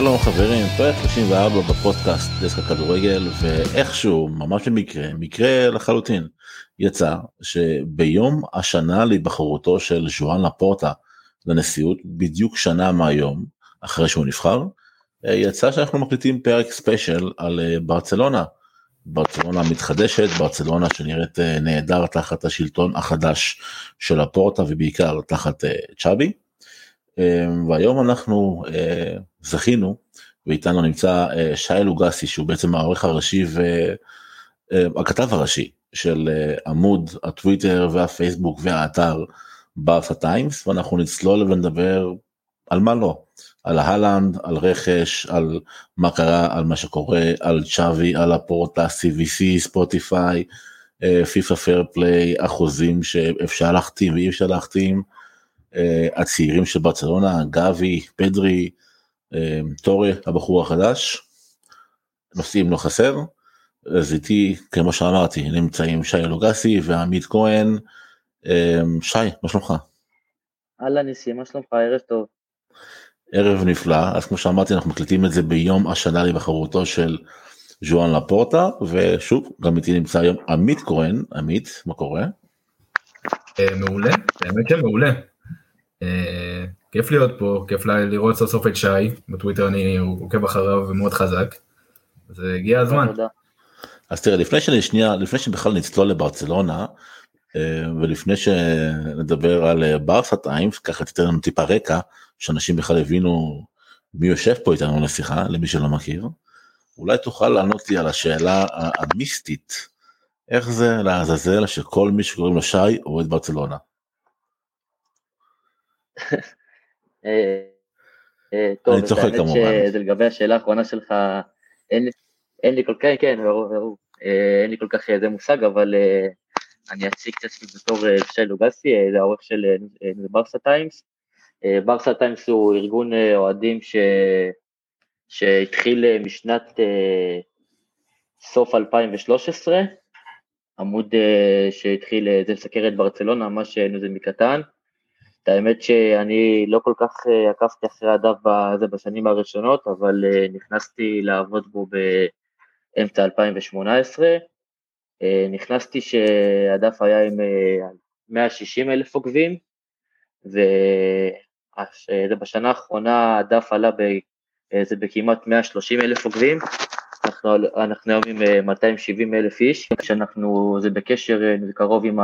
שלום חברים, פרק 34 בפודקאסט דסק הכדורגל ואיכשהו ממש במקרה, מקרה לחלוטין, יצא שביום השנה להיבחרותו של ז'ואן לפורטה לנשיאות, בדיוק שנה מהיום, אחרי שהוא נבחר, יצא שאנחנו מקליטים פרק ספיישל על אה, ברצלונה. ברצלונה מתחדשת, ברצלונה שנראית אה, נהדר תחת השלטון החדש של הפורטה ובעיקר תחת אה, צ'אבי. והיום אנחנו זכינו ואיתנו נמצא שי לוגסי שהוא בעצם העורך הראשי והכתב הראשי של עמוד הטוויטר והפייסבוק והאתר ברסה טיימס ואנחנו נצלול ונדבר על מה לא, על האלאנד, על רכש, על מה קרה, על מה שקורה, על צ'אבי, על לפורטה, CVC, ספוטיפיי, פיפא fair play, אחוזים שאפשר להחתים ואי אפשר להחתים, אה, הצעירים של ברצלונה, גבי, פדרי, אה, טורה, הבחור החדש, נושאים לא חסר, אז איתי, כמו שאמרתי, נמצאים שי אלוגסי ועמית כהן. אה, שי, מה שלומך? אהלן ניסי, מה שלומך? ערב טוב. ערב נפלא, אז כמו שאמרתי אנחנו מקליטים את זה ביום השנה לבחרותו של ז'ואן לפורטה, ושוב, גם איתי נמצא היום עמית כהן, עמית, מה קורה? אה, מעולה, האמת שמעולה. אה, כיף להיות פה, כיף לראות סוף סוף את שי, בטוויטר אני עוקב אחריו ומאוד חזק, אז הגיע הזמן. אז תראה, לפני שאני שנייה, לפני שבכלל נצלול לברצלונה, אה, ולפני שנדבר על ברסה טיימס, ככה תיתן לנו טיפה רקע, שאנשים בכלל הבינו מי יושב פה איתנו לשיחה, למי שלא מכיר. אולי תוכל לענות לי על השאלה המיסטית, איך זה לעזאזל שכל מי שקוראים לו שי אוהד ברצלונה? אה, אה, טוב, אני צוחק כמובן. שזה לגבי השאלה האחרונה שלך, אין לי כל כך, כן, ברור, ברור, אה, אין לי כל כך איזה מושג, אבל אני אציג את עצמי בתור שי לוגסי, זה העורך של ברסה טיימס. ברסה טיימס הוא ארגון אוהדים ש... שהתחיל משנת סוף 2013, עמוד שהתחיל, זה לסקר את ברצלונה, ממש זה מקטן. את האמת שאני לא כל כך אה, עקבתי אחרי הדף הזה בשנים הראשונות, אבל אה, נכנסתי לעבוד בו באמצע 2018. אה, נכנסתי שהדף היה עם 160 אלף עוקבים, ובשנה האחרונה הדף עלה ב, זה בכמעט 130 אלף עוקבים. אנחנו, אנחנו היום עם 270 אלף איש, כשאנחנו, זה בקשר, זה קרוב עם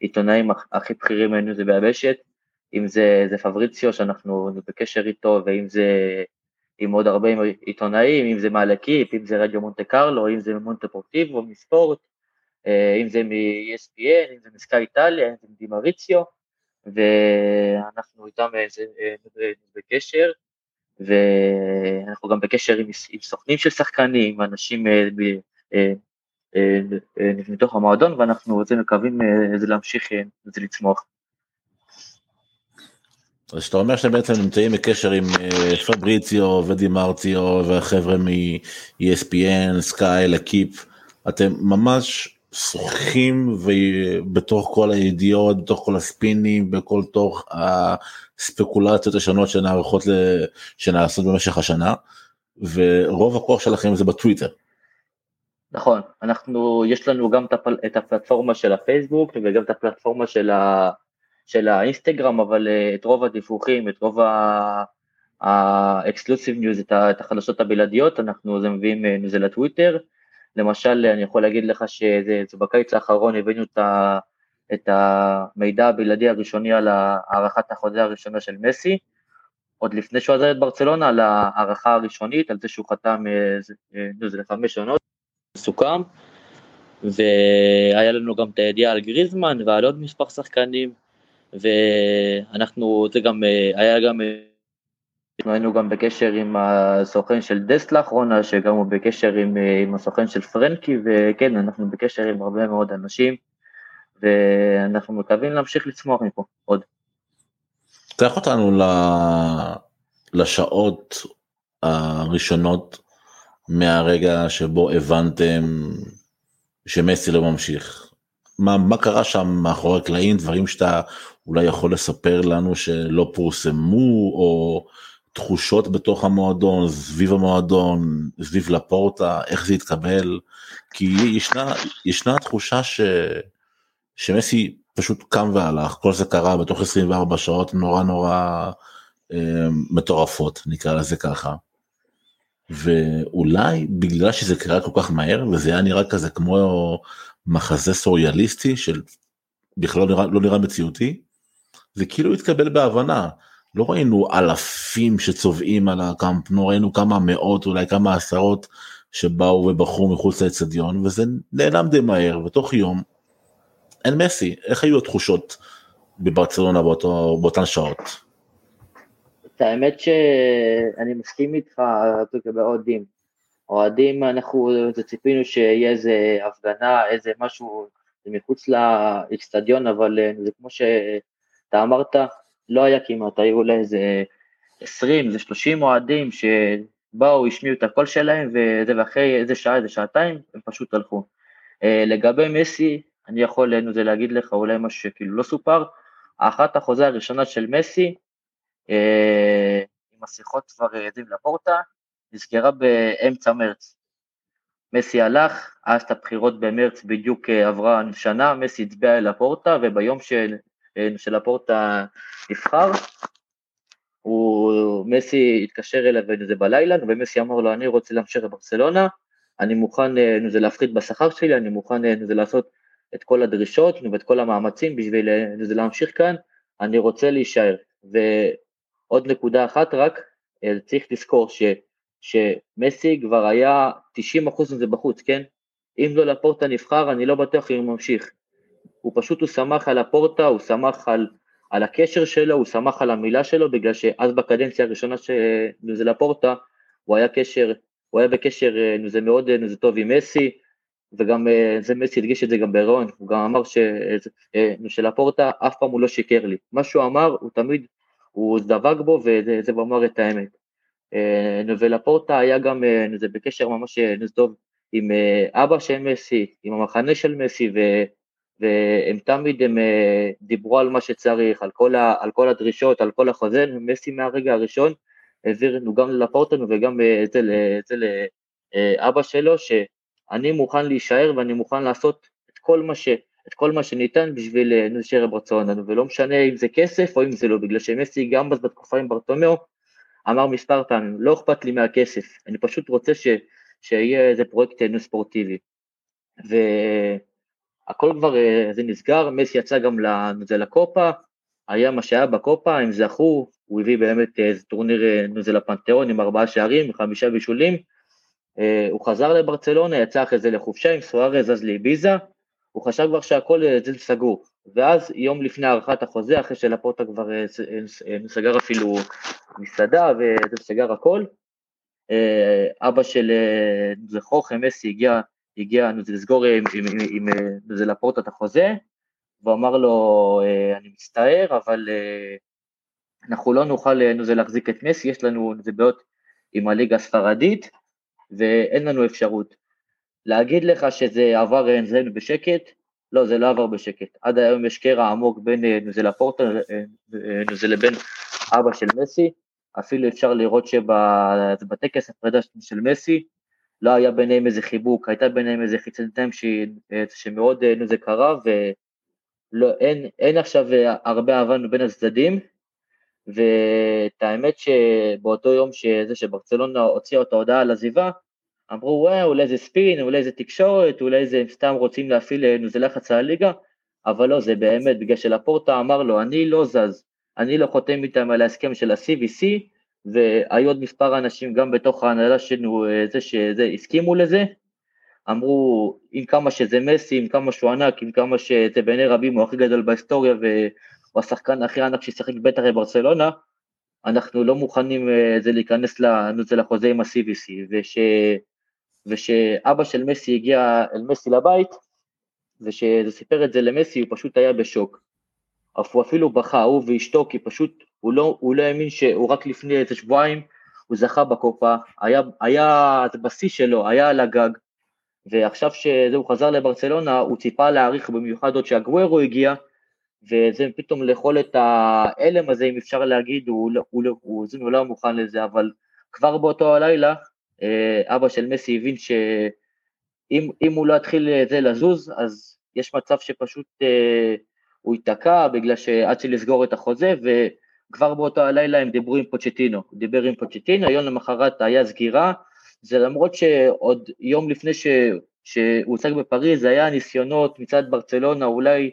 העיתונאים הכי בכירים ממנו זה ביבשת, אם זה, זה פבריציו שאנחנו בקשר איתו, ואם זה עם עוד הרבה עיתונאים, אם זה מהלקיפ, אם זה רדיו מונטה קרלו, אם זה ממונטה פורטיבו, מספורט, אה, אם זה מ-ESPN, אם זה מסקאי איטליה, אם זה מדימריציו, ואנחנו איתם אה, אה, בקשר, ואנחנו גם בקשר עם, עם סוכנים של שחקנים, אנשים מתוך המועדון, ואנחנו רוצים מקווים להמשיך לצמוח. אז שאתה אומר שאתם בעצם נמצאים בקשר עם אה, פבריציו ודימרציו והחבר'ה מ-ESPN, סקאי, לקיפ, אתם ממש שוחים בתוך כל הידיעות, בתוך כל הספינים, בכל תוך הספקולציות השונות שנערכות, שנעשות במשך השנה, ורוב הכוח שלכם זה בטוויטר. נכון, אנחנו, יש לנו גם את הפלטפורמה של הפייסבוק וגם את הפלטפורמה של ה... של האינסטגרם, אבל אה, את רוב הדיווחים, את רוב ה exclusive news, את החדשות הבלעדיות, אנחנו זה מביאים אה, זה לטוויטר. למשל, אני יכול להגיד לך שזה בקיץ האחרון הבאנו את, את המידע הבלעדי הראשוני על הארכת החוזה הראשונה של מסי, עוד לפני שהוא עזר את ברצלונה, על ההערכה הראשונית, על זה שהוא חתם, אה, זה לחמש עונות, סוכם, והיה לנו גם את הידיעה על גריזמן ועל עוד מספר שחקנים, ואנחנו, זה גם, אה, היה גם, אה, אנחנו היינו גם בקשר עם הסוכן של דסט לאחרונה, שגם הוא בקשר עם, אה, עם הסוכן של פרנקי, וכן, אנחנו בקשר עם הרבה מאוד אנשים, ואנחנו מקווים להמשיך לצמוח מפה עוד. קח אותנו לשעות הראשונות מהרגע שבו הבנתם שמסי לא ממשיך. מה, מה קרה שם מאחורי הקלעים, דברים שאתה אולי יכול לספר לנו שלא פורסמו, או תחושות בתוך המועדון, סביב המועדון, סביב לפורטה, איך זה יתקבל, כי ישנה, ישנה תחושה ש, שמסי פשוט קם והלך, כל זה קרה בתוך 24 שעות נורא נורא אה, מטורפות, נקרא לזה ככה. ואולי בגלל שזה קרה כל כך מהר וזה היה נראה כזה כמו מחזה סוריאליסטי של בכלל לא נראה, לא נראה מציאותי, זה כאילו התקבל בהבנה. לא ראינו אלפים שצובעים על הקאמפ, לא ראינו כמה מאות, אולי כמה עשרות שבאו ובחרו מחוץ לאצטדיון, וזה נעלם די מהר, ותוך יום אין מסי. איך היו התחושות בברצלונה באותו, באותן שעות? את האמת שאני מסכים איתך לגבי אוהדים. אוהדים, אנחנו ציפינו שיהיה איזה הפגנה, איזה משהו מחוץ לאצטדיון, אבל זה כמו שאתה אמרת, לא היה כמעט, היו אולי איזה 20, זה 30 אוהדים שבאו, השמיעו את הקול שלהם, וזה, ואחרי איזה שעה, איזה שעתיים, הם פשוט הלכו. אה, לגבי מסי, אני יכול זה להגיד לך אולי משהו שכאילו לא סופר, האחת החוזה הראשונה של מסי, אה, עם השיחות כבר עדים לפורטה, נסגרה באמצע מרץ. מסי הלך, אז את הבחירות במרץ בדיוק אה, עברה שנה, מסי הצביע אל הפורטה, וביום של, של הפורטה נבחר, הוא, מסי התקשר אליו זה בלילה, ומסי אמר לו, אני רוצה להמשיך לברצלונה, אני מוכן זה להפחית בשכר שלי, אני מוכן זה לעשות את כל הדרישות ואת כל המאמצים בשביל זה להמשיך כאן, אני רוצה להישאר. ועוד נקודה אחת רק, צריך לזכור ש, שמסי כבר היה 90% מזה בחוץ, כן? אם לא לפורטה נבחר, אני לא בטוח אם הוא ממשיך. הוא פשוט, הוא שמח על הפורטה, הוא שמח על, על הקשר שלו, הוא שמח על המילה שלו, בגלל שאז בקדנציה הראשונה של לפורטה, הוא היה קשר, הוא היה בקשר זה מאוד זה טוב עם מסי, וגם זה מסי הדגיש את זה גם בהיריון, הוא גם אמר ש, שלפורטה אף פעם הוא לא שיקר לי, מה שהוא אמר הוא תמיד, הוא דבק בו וזה הוא אמר את האמת. ולפורטה היה גם זה בקשר ממש טוב עם אבא של מסי, עם המחנה של מסי, ו, והם תמיד הם דיברו על מה שצריך, על כל, ה, על כל הדרישות, על כל החוזה, מסי מהרגע הראשון העבירנו גם לפורטנו וגם אצל אבא שלו, שאני מוכן להישאר ואני מוכן לעשות את כל מה, ש, את כל מה שניתן בשביל להישאר לנו, ולא משנה אם זה כסף או אם זה לא, בגלל שמסי גם בתקופה עם ברטומיאו אמר מספר פעמים, לא אכפת לי מהכסף, אני פשוט רוצה ש, שיהיה איזה פרויקט ספורטיבי. והכל כבר, זה נסגר, מסי יצא גם לזה לקופה, היה מה שהיה בקופה, הם זכו, הוא הביא באמת איזה טורניר זה לפנתיאון עם ארבעה שערים, חמישה בישולים, הוא חזר לברצלונה, יצא אחרי זה לחופשה עם סוארז, אז לאביזה, הוא חשב כבר שהכל זה סגור, ואז יום לפני הארכת החוזה, אחרי שלפוטה כבר סגר אפילו מסעדה וזה סגר הכל, אבא של זכור מסי הגיע, הגיע לסגור עם, עם, עם, עם, עם זה לפורטה את החוזה, והוא אמר לו, אני מצטער, אבל אנחנו לא נוכל זה להחזיק את מסי, יש לנו זה בעיות עם הליגה הספרדית, ואין לנו אפשרות. להגיד לך שזה עבר אצלנו בשקט, לא, זה לא עבר בשקט. עד היום יש קרע עמוק בין זה לפורטה, זה לבין אבא של מסי, אפילו אפשר לראות שבטקס הפרידה של מסי, לא היה ביניהם איזה חיבוק, הייתה ביניהם איזה חיצונתם שמאוד זה קרה, ואין עכשיו הרבה אהבה בין הצדדים, ואת האמת שבאותו יום שזה שברצלונה הוציאה את ההודעה על עזיבה, אמרו וואו אולי זה ספין, אולי זה תקשורת, אולי זה סתם רוצים להפעיל איזה לחץ על הליגה, אבל לא, זה באמת, בגלל שלפורטה אמר לו, אני לא זז, אני לא חותם איתם על ההסכם של ה-CVC, והיו עוד מספר אנשים גם בתוך ההנהלה שלנו, זה שזה, הסכימו לזה, אמרו, עם כמה שזה מסי, עם כמה שהוא ענק, עם כמה שזה בעיני רבים הוא הכי גדול בהיסטוריה, והוא השחקן הכי ענק שישחק בטח בברצלונה, אנחנו לא מוכנים זה להיכנס לזה לחוזה עם ה-CVC, וש... ושאבא של מסי הגיע אל מסי לבית, ושזה סיפר את זה למסי, הוא פשוט היה בשוק. הוא אפילו בכה, הוא ואשתו, כי פשוט הוא לא, הוא לא האמין שהוא רק לפני איזה שבועיים, הוא זכה בקופה, היה, היה בשיא שלו, היה על הגג, ועכשיו שהוא חזר לברצלונה, הוא ציפה להעריך במיוחד עוד שהגוורו הגיע, וזה פתאום לאכול את ההלם הזה, אם אפשר להגיד, הוא, הוא, הוא, הוא, הוא לא מוכן לזה, אבל כבר באותו הלילה, אה, אבא של מסי הבין שאם הוא לא יתחיל זה לזוז, אז יש מצב שפשוט אה, הוא ייתקע בגלל שעד שלסגור את החוזה, וכבר באותו הלילה הם דיברו עם פוצ'טינו, דיבר עם פוצ'טינו, יום למחרת היה סגירה, זה למרות שעוד יום לפני ש, שהוא הוצג בפריז, זה היה ניסיונות מצד ברצלונה אולי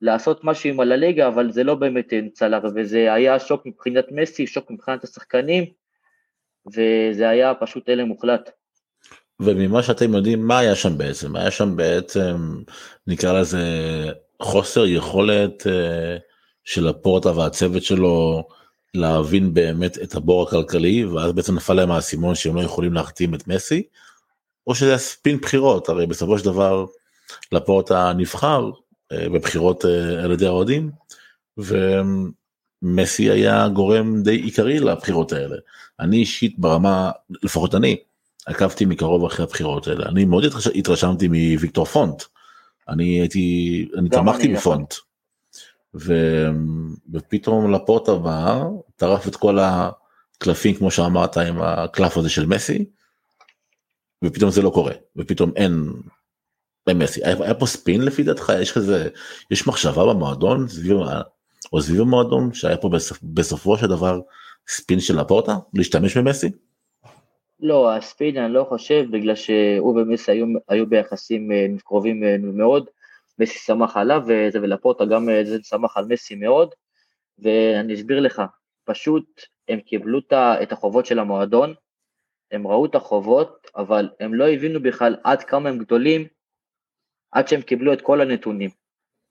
לעשות משהו עם הלליגה, אבל זה לא באמת צלח, וזה היה שוק מבחינת מסי, שוק מבחינת השחקנים, וזה היה פשוט הלם מוחלט. וממה שאתם יודעים מה היה שם בעצם? היה שם בעצם נקרא לזה חוסר יכולת uh, של הפורטה והצוות שלו להבין באמת את הבור הכלכלי ואז בעצם נפל להם האסימון שהם לא יכולים להחתים את מסי או שזה ספין בחירות הרי בסופו של דבר לפורטה נבחר uh, בבחירות uh, על ידי האוהדים ומסי היה גורם די עיקרי לבחירות האלה. אני אישית ברמה לפחות אני עקבתי מקרוב אחרי הבחירות האלה. אני מאוד התרשמתי מוויקטור פונט. אני הייתי אני תמכתי. בפונט ו... ופתאום לפורט הבא טרף את כל הקלפים כמו שאמרת עם הקלף הזה של מסי ופתאום זה לא קורה ופתאום אין. מסי היה, היה פה ספין לפי דעתך יש כזה יש מחשבה במועדון סביב או סביב המועדון שהיה פה בסופ, בסופו של דבר ספין של לפורטה להשתמש במסי. לא, הספין אני לא חושב, בגלל שהוא ומסי היו, היו ביחסים אה, קרובים אה, מאוד, מסי שמח עליו, וזה ולפורטה גם אה, זה שמח על מסי מאוד, ואני אסביר לך, פשוט הם קיבלו את החובות של המועדון, הם ראו את החובות, אבל הם לא הבינו בכלל עד כמה הם גדולים, עד שהם קיבלו את כל הנתונים.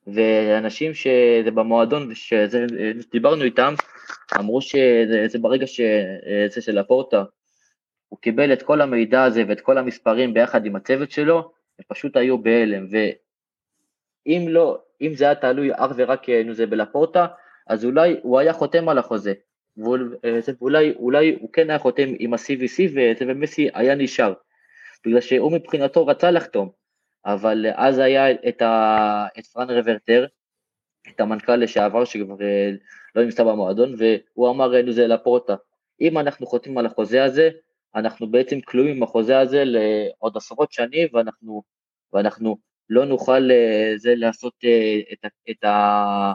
ואנשים שזה במועדון, שדיברנו איתם, אמרו שזה ברגע שזה של הפורטה, הוא קיבל את כל המידע הזה ואת כל המספרים ביחד עם הצוות שלו, הם פשוט היו בהלם, ואם לא, אם זה היה תלוי אך ורק זה בלפורטה, אז אולי הוא היה חותם על החוזה, ואולי אולי הוא כן היה חותם עם ה-CVC ומסי היה נשאר, בגלל שהוא מבחינתו רצה לחתום, אבל אז היה את, ה, את פרן רוורטר, את המנכ"ל לשעבר שכבר אה, לא נמצא במועדון, והוא אמר לנו זה לפורטה, אם אנחנו חותמים על החוזה הזה, אנחנו בעצם כלואים עם החוזה הזה לעוד עשרות שנים, ואנחנו, ואנחנו לא נוכל אה, זה לעשות אה, את, את, ה,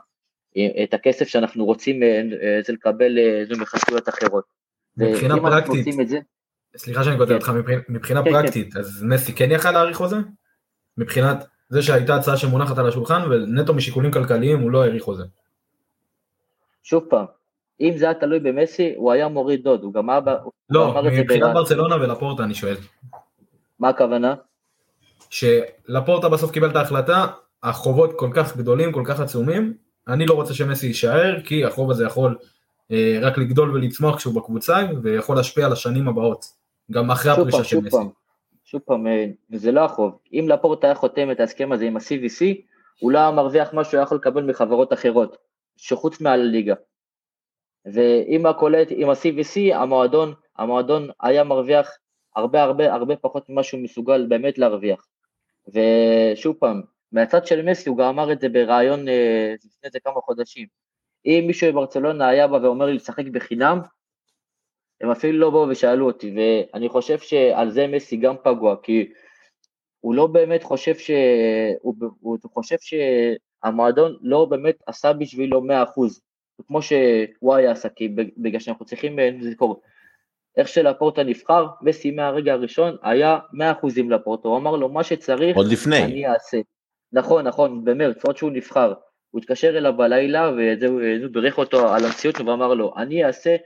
את הכסף שאנחנו רוצים זה לקבל זה מחסויות אחרות. מבחינה פרקטית, סליחה שאני כותב אותך, מבחינה כן, כן. פרקטית, כן. אז מסי כן יכל להאריך חוזה? מבחינת זה שהייתה הצעה שמונחת על השולחן ונטו משיקולים כלכליים הוא לא האריך חוזה. שוב פעם, אם זה היה תלוי במסי, הוא היה מוריד דוד, הוא גם אבא... לא, מבחינת ברצלונה ולפורטה אני שואל. מה הכוונה? שלפורטה בסוף קיבל את ההחלטה, החובות כל כך גדולים, כל כך עצומים, אני לא רוצה שמסי יישאר, כי החוב הזה יכול אה, רק לגדול ולצמוח כשהוא בקבוצה, ויכול להשפיע על השנים הבאות, גם אחרי הפרישה של מסי. שוב פעם, אה, וזה לא החוב, אם לפורט היה חותם את ההסכם הזה עם ה-CVC, הוא לא היה מרוויח מה שהוא היה יכול לקבל מחברות אחרות, שחוץ מהליגה. ואם הקולט עם ה-CVC, המועדון, המועדון היה מרוויח הרבה הרבה הרבה פחות ממה שהוא מסוגל באמת להרוויח. ושוב פעם, מהצד של מסי, הוא גם אמר את זה בריאיון אה, לפני זה כמה חודשים. אם מישהו בברצלונה היה בא ואומר לי לשחק בחינם, הם אפילו לא באו ושאלו אותי, ואני חושב שעל זה מסי גם פגוע, כי הוא לא באמת חושב ש... הוא, הוא חושב שהמועדון לא באמת עשה בשבילו 100%, כמו שהוא היה כי בגלל שאנחנו צריכים אה, לזכור, איך שלפורטה נבחר, מסי מהרגע הראשון היה 100% לפורטה, הוא אמר לו מה שצריך, עוד לפני, אני אעשה. נכון, נכון, במרץ, עוד שהוא נבחר, הוא התקשר אליו בלילה, והוא בירך אותו על המציאות, ואמר לו, אני אעשה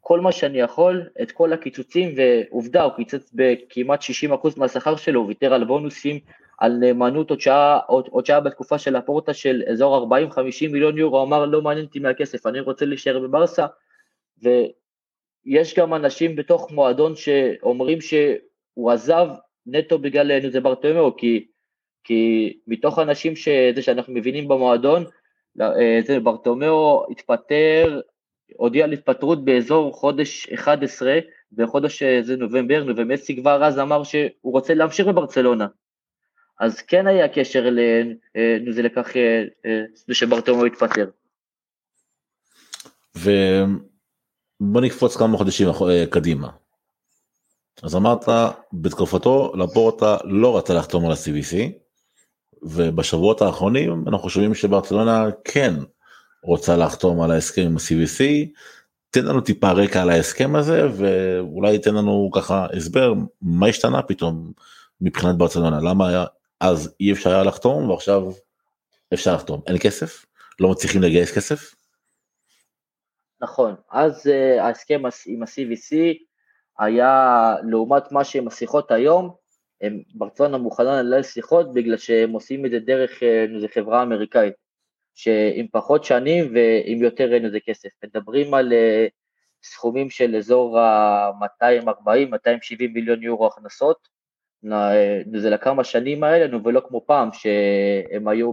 כל מה שאני יכול, את כל הקיצוצים, ועובדה, הוא קיצץ בכמעט 60% מהשכר שלו, הוא ויתר על בונוסים, על נאמנות עוד שעה, עוד, עוד שעה בתקופה של הפורטה של אזור 40-50 מיליון יורו, אמר לא מעניין אותי מהכסף, אני רוצה להישאר בברסה, ויש גם אנשים בתוך מועדון שאומרים שהוא עזב נטו בגלל זה ברטומיאו, כי, כי מתוך אנשים שזה שאנחנו מבינים במועדון, אה, זה ברטומיאו התפטר הודיע על התפטרות באזור חודש 11, בחודש אה, זה נובמבר, ומסי כבר אז אמר שהוא רוצה להמשיך בברצלונה. אז כן היה קשר לזה לכך שברטומו התפטר. ובוא נקפוץ כמה חודשים קדימה. אז אמרת בתקופתו לפורטה לא רצה לחתום על ה-CVC ובשבועות האחרונים אנחנו חושבים שברצלונה כן רוצה לחתום על ההסכם עם ה-CVC. תן לנו טיפה רקע על ההסכם הזה ואולי תן לנו ככה הסבר מה השתנה פתאום מבחינת ברצלונה למה היה אז אי אפשר היה לחתום ועכשיו אפשר לחתום אין כסף לא מצליחים לגייס כסף. נכון אז uh, ההסכם עם ה-CVC היה לעומת מה שהם השיחות היום, הם ברצון המוכנה לנהל שיחות בגלל שהם עושים את זה דרך אה, איזה חברה אמריקאית, שעם פחות שנים ועם יותר אין איזה כסף. מדברים על אה, סכומים של אזור ה-240-270 מיליון יורו הכנסות, זה לכמה שנים האלה, ולא כמו פעם שהם היו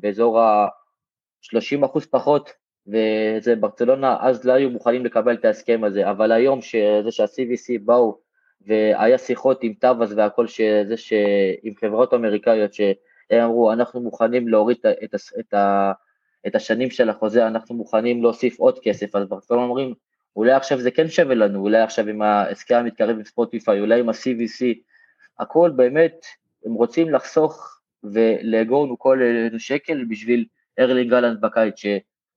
באזור ה-30 אחוז פחות וזה ברצלונה אז לא היו מוכנים לקבל את ההסכם הזה, אבל היום שזה שה-CVC באו והיה שיחות עם טאבאס והכל, שזה ש... עם חברות אמריקאיות שהם אמרו אנחנו מוכנים להוריד את, את, את, את השנים של החוזה, אנחנו מוכנים להוסיף עוד כסף, אז ברצלונה אומרים אולי עכשיו זה כן שווה לנו, אולי עכשיו עם ההסכם המתקרב עם ספוטיפיי, אולי עם ה-CVC, הכל באמת, הם רוצים לחסוך ולאגור לנו כל שקל בשביל ארלינג גלנט בקיץ,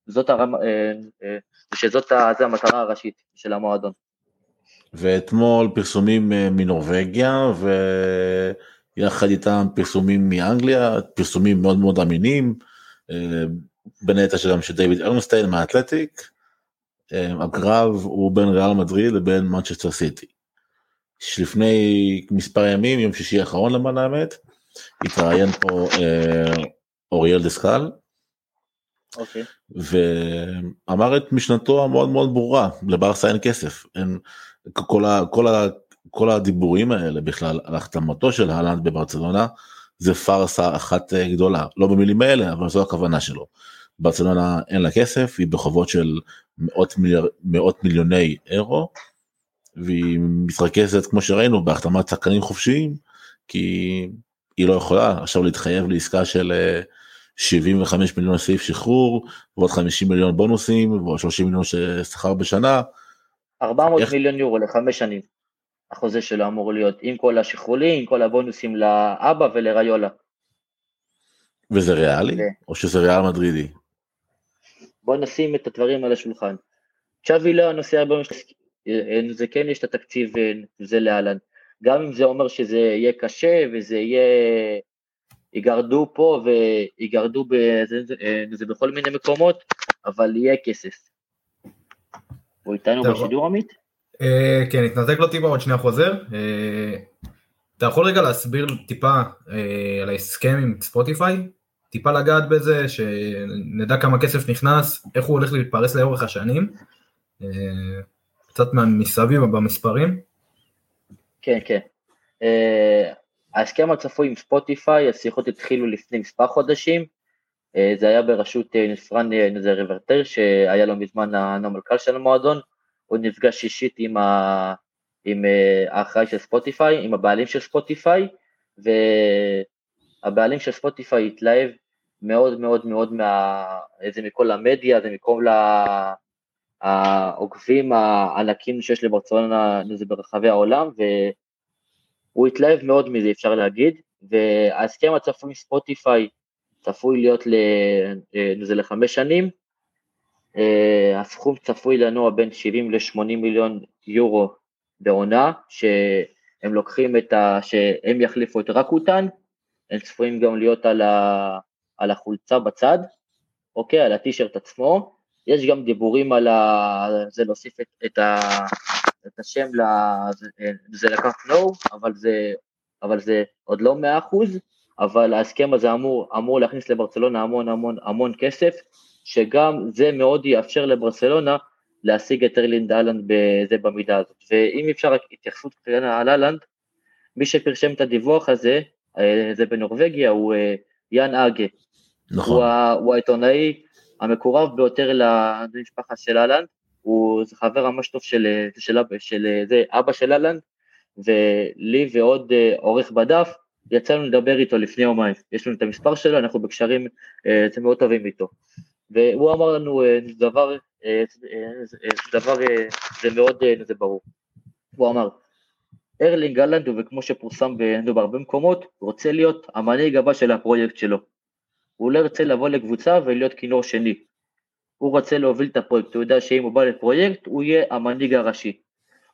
זאת הרמה, אה, אה, שזאת זה המטרה הראשית של המועדון. ואתמול פרסומים אה, מנורבגיה ויחד איתם פרסומים מאנגליה, פרסומים מאוד מאוד אמינים, בין היתר שגם של דיוויד ארנסטיין מהאתלטיק, הקרב הוא בין ריאל מדריד לבין מנצ'סטר סיטי. שלפני מספר ימים, יום שישי האחרון למען האמת, התראיין פה אוריאל דסקל, אוקיי. ואמר את משנתו המאוד מאוד ברורה לברסה אין כסף אין כל, ה, כל, ה, כל הדיבורים האלה בכלל על החתמתו של הלנד בברצלונה זה פארסה אחת גדולה לא במילים האלה אבל זו הכוונה שלו. ברצלונה אין לה כסף היא בחובות של מאות, מיליאר, מאות מיליוני אירו והיא מתרכזת כמו שראינו בהחתמת שחקנים חופשיים כי היא לא יכולה עכשיו להתחייב לעסקה של אה, 75 מיליון סעיף שחרור ועוד 50 מיליון בונוסים ועוד 30 מיליון שכר בשנה. 400 איך... מיליון יורו לחמש שנים. החוזה שלו אמור להיות עם כל השחרולים, עם כל הבונוסים לאבא ולריולה. וזה ריאלי? ו... או שזה ריאל מדרידי? בוא נשים את הדברים על השולחן. צ'אבי לא הנושא הרבה זה כן יש את התקציב זה להלן. גם אם זה אומר שזה יהיה קשה וזה יהיה יגרדו פה ויגרדו בזה, זה בכל מיני מקומות, אבל יהיה כסף. הוא איתנו בשידור עמית? אה, כן, התנתק לו טיפה, עוד שנייה חוזר. אה, אתה יכול רגע להסביר טיפה אה, על ההסכם עם ספוטיפיי? טיפה לגעת בזה, שנדע כמה כסף נכנס, איך הוא הולך להתפרס לאורך השנים, קצת מסביב במספרים. כן, כן. ההסכם הצפוי עם ספוטיפיי, השיחות התחילו לפני מספר חודשים, אה, זה היה בראשות אה, נפרן אה, נזר ריברטר, שהיה לו מזמן המנכ"ל של המועדון, הוא נפגש אישית עם, ה... עם האחראי של ספוטיפיי, עם הבעלים של ספוטיפיי, והבעלים של ספוטיפיי התלהב מאוד מאוד מאוד מה... זה מכל המדיה, זה מכל העוקבים הענקים שיש לברצלונה ברחבי העולם, ו... הוא התלהב מאוד מזה אפשר להגיד, וההסכם הצפוי ספוטיפיי צפוי להיות לזה אה, לחמש שנים, אה, הסכום צפוי לנוע בין 70 ל-80 מיליון יורו בעונה, שהם לוקחים את ה... שהם יחליפו את רקוטן, הם צפויים גם להיות על, ה... על החולצה בצד, אוקיי, על הטישרט עצמו, יש גם דיבורים על ה... זה להוסיף את, את, ה... את השם, לזה, זה לקח נו, אבל זה, אבל זה עוד לא מאה אחוז, אבל ההסכם הזה אמור, אמור להכניס לברצלונה המון המון המון כסף, שגם זה מאוד יאפשר לברצלונה להשיג את ארלינד אהלנד בזה במידה הזאת. ואם אפשר רק התייחסות קטנה על אהלנד, מי שפרשם את הדיווח הזה, אה, זה בנורבגיה, הוא אה, יאן אגה. נכון. הוא, הוא העיתונאי המקורב ביותר למשפחה של אהלנד, הוא חבר ממש טוב של, של, של, של זה, אבא של אהלנד, ולי ועוד אה, עורך בדף, יצא לנו לדבר איתו לפני יומיים, יש לנו את המספר שלו, אנחנו בקשרים, אתם מאוד טובים איתו. והוא אמר לנו דבר, דבר, זה מאוד, זה ברור. הוא אמר, ארלינג אהלנד, וכמו שפורסם בהרבה מקומות, רוצה להיות המנהיג הבא של הפרויקט שלו. הוא לא ירצה לבוא לקבוצה ולהיות כינור שני. הוא רוצה להוביל את הפרויקט, הוא יודע שאם הוא בא לפרויקט, הוא יהיה המנהיג הראשי.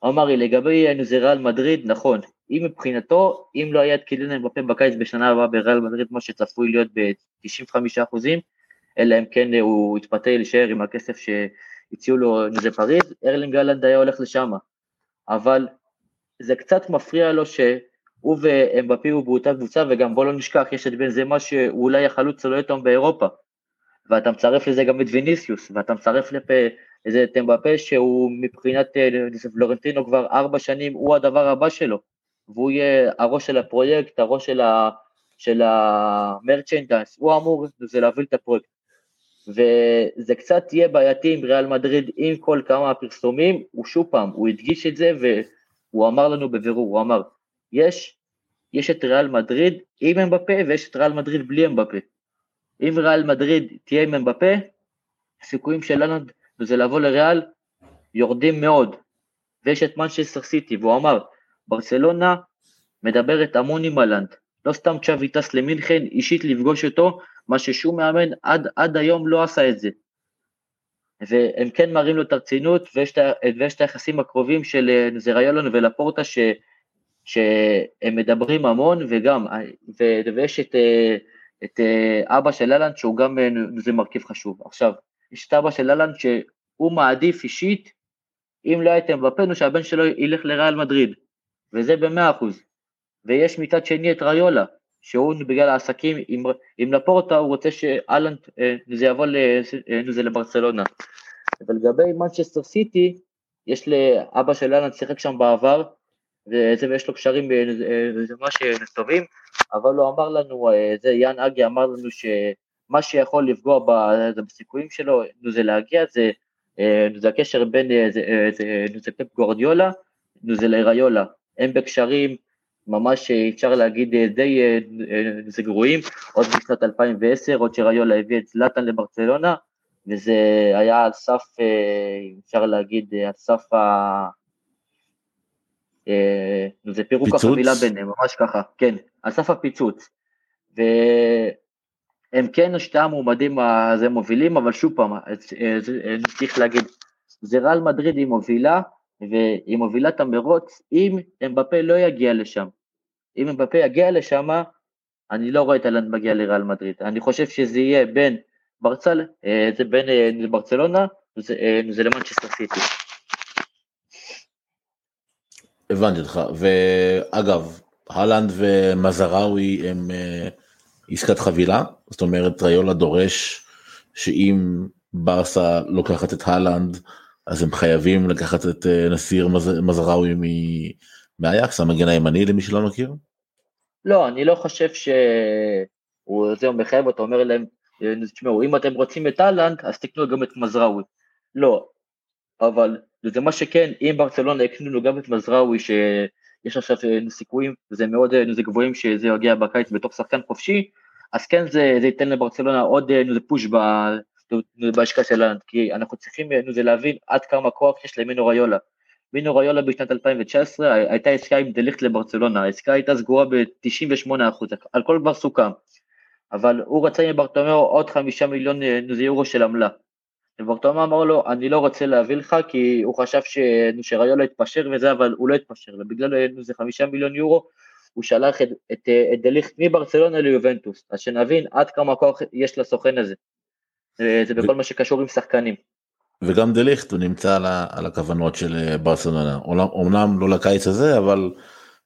אמר לי, לגבי זה ריאל מדריד, נכון, אם מבחינתו, אם לא היה את קיליאן אמבפה בקיץ בשנה הבאה בריאל מדריד, מה שצפוי להיות ב-95%, אלא אם כן הוא יתפתה להישאר עם הכסף שהציעו לו נזה פריז, ארלינג אהלנד היה הולך לשם. אבל זה קצת מפריע לו שהוא ואמבפי הוא באותה קבוצה, וגם בוא לא נשכח, יש את בן זמה שהוא אולי החלוץ הלא יותר באירופה. ואתה מצרף לזה גם את ויניסיוס, ואתה מצרף לפה איזה טמבפה שהוא מבחינת אה, פלורנטינו כבר ארבע שנים, הוא הדבר הבא שלו, והוא יהיה הראש של הפרויקט, הראש של, של המרצ'נדייס, הוא אמור זה להוביל את הפרויקט. וזה קצת יהיה בעייתי עם ריאל מדריד עם כל כמה פרסומים, הוא שוב פעם, הוא הדגיש את זה והוא אמר לנו בבירור, הוא אמר, יש, יש את ריאל מדריד עם אמבפה ויש את ריאל מדריד בלי אמבפה. אם ריאל מדריד תהיה עם אמבפה, הסיכויים שלנו זה לבוא לריאל יורדים מאוד. ויש את מנצ'סטר סיטי, והוא אמר, ברצלונה מדברת המון עם הלנד, לא סתם צ'אבי טס למינכן אישית לפגוש אותו, מה ששום מאמן עד, עד היום לא עשה את זה. והם כן מראים לו את הרצינות, ויש את היחסים הקרובים של אה, זריולון ולפורטה, ש, שהם מדברים המון, וגם, ו, ויש את, אה, את אה, אבא של אהלנד, שהוא גם זה מרכיב חשוב. עכשיו, יש את אבא של אהלנד שהוא מעדיף אישית, אם לא הייתם בפנו, שהבן שלו ילך לריאל מדריד, וזה במאה אחוז. ויש מצד שני את ריולה, שהוא בגלל העסקים עם, עם לפורטה, הוא רוצה שאלנד, אה, זה יבוא לזה אה, לברצלונה. אבל לגבי מנצ'סטר סיטי, יש לאבא של אלנד שיחק שם בעבר, וזה, ויש לו קשרים אה, ממש טובים, אבל הוא אמר לנו, זה יאן אגי אמר לנו שמה שיכול לפגוע בסיכויים שלו, זה להגיע, זה, זה הקשר בין זה, זה, זה פפ גורדיולה, זה להיריולה, הם בקשרים, ממש אה, אפשר להגיד אה, די אה, זה גרועים, עוד בשנת 2010, עוד שראיולה הביא את זלאטן לברצלונה, וזה היה על סף, אפשר להגיד, על סף ה... זה פירוק החבילה ביניהם, ממש ככה, כן, על סף הפיצוץ. והם כן שתי המועמדים הזה מובילים, אבל שוב פעם, צריך להגיד, זה רעל מדריד היא מובילה, והיא מובילה את המרוץ אם אמבפה לא יגיע לשם. אם אמבפה יגיע לשם, אני לא רואה את אלן מגיע לריאל מדריד. אני חושב שזה יהיה בין ברצל, אה, זה בין אה, ברצלונה, זה, אה, זה למנצ'סטר סיטי. הבנתי אותך, ואגב, הלנד ומזראוי הם עסקת חבילה, זאת אומרת ריולה דורש שאם ברסה לוקחת את הלנד, אז הם חייבים לקחת את אה, נסיר מזראוי מאייקס, המגן הימני למי שלא מכיר? לא, אני לא חושב שהוא זהו מחייב אותו, אומר להם, תשמעו, אם אתם רוצים את אהלנד, אז תקנו גם את מזראוי. לא, אבל זה מה שכן, אם ברצלונה יקנו לו גם את מזראוי, שיש עכשיו אה, סיכויים, זה מאוד גבוהים שזה יגיע בקיץ בתור שחקן חופשי, אז כן זה, זה ייתן לברצלונה עוד איזה פוש ב... בהשקעה שלנו, כי אנחנו צריכים זה להבין עד כמה כוח יש למינו ריולה. מינו ריולה בשנת 2019 הייתה עסקה עם דליכט לברצלונה, העסקה הייתה סגורה ב-98%, על כל כבר סוכם, אבל הוא רצה מברטומיאו עוד חמישה מיליון אה, יורו של עמלה. וברטומיאו אמר לו, אני לא רוצה להביא לך, כי הוא חשב ש... שריולה יתפשר וזה, אבל הוא לא יתפשר, ובגלל זה חמישה מיליון יורו, הוא שלח את, את, את דליכט מברצלונה ליובנטוס, אז שנבין עד כמה כוח יש לסוכן הזה. זה בכל מה שקשור עם שחקנים. וגם דליכט הוא נמצא על, על הכוונות של אה, ברצלונה, אומנם לא לקיץ הזה אבל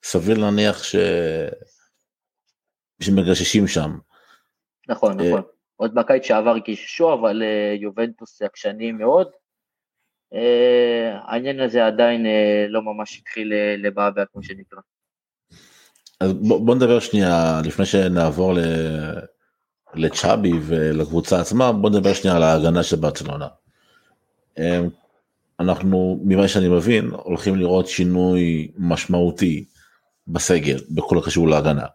סביר להניח ש... שמגששים שם. נכון אה, נכון, עוד בקיץ שעבר גיששו אבל אה, יובנטוס עקשנים מאוד. העניין הזה עדיין לא ממש התחיל לבעבע כמו שנקרא. אז בוא, בוא נדבר שנייה לפני שנעבור. לצ'אבי ולקבוצה עצמה בוא נדבר שנייה על ההגנה של ברצלונה. אנחנו ממה שאני מבין הולכים לראות שינוי משמעותי בסגל בכל הקשור להגנה.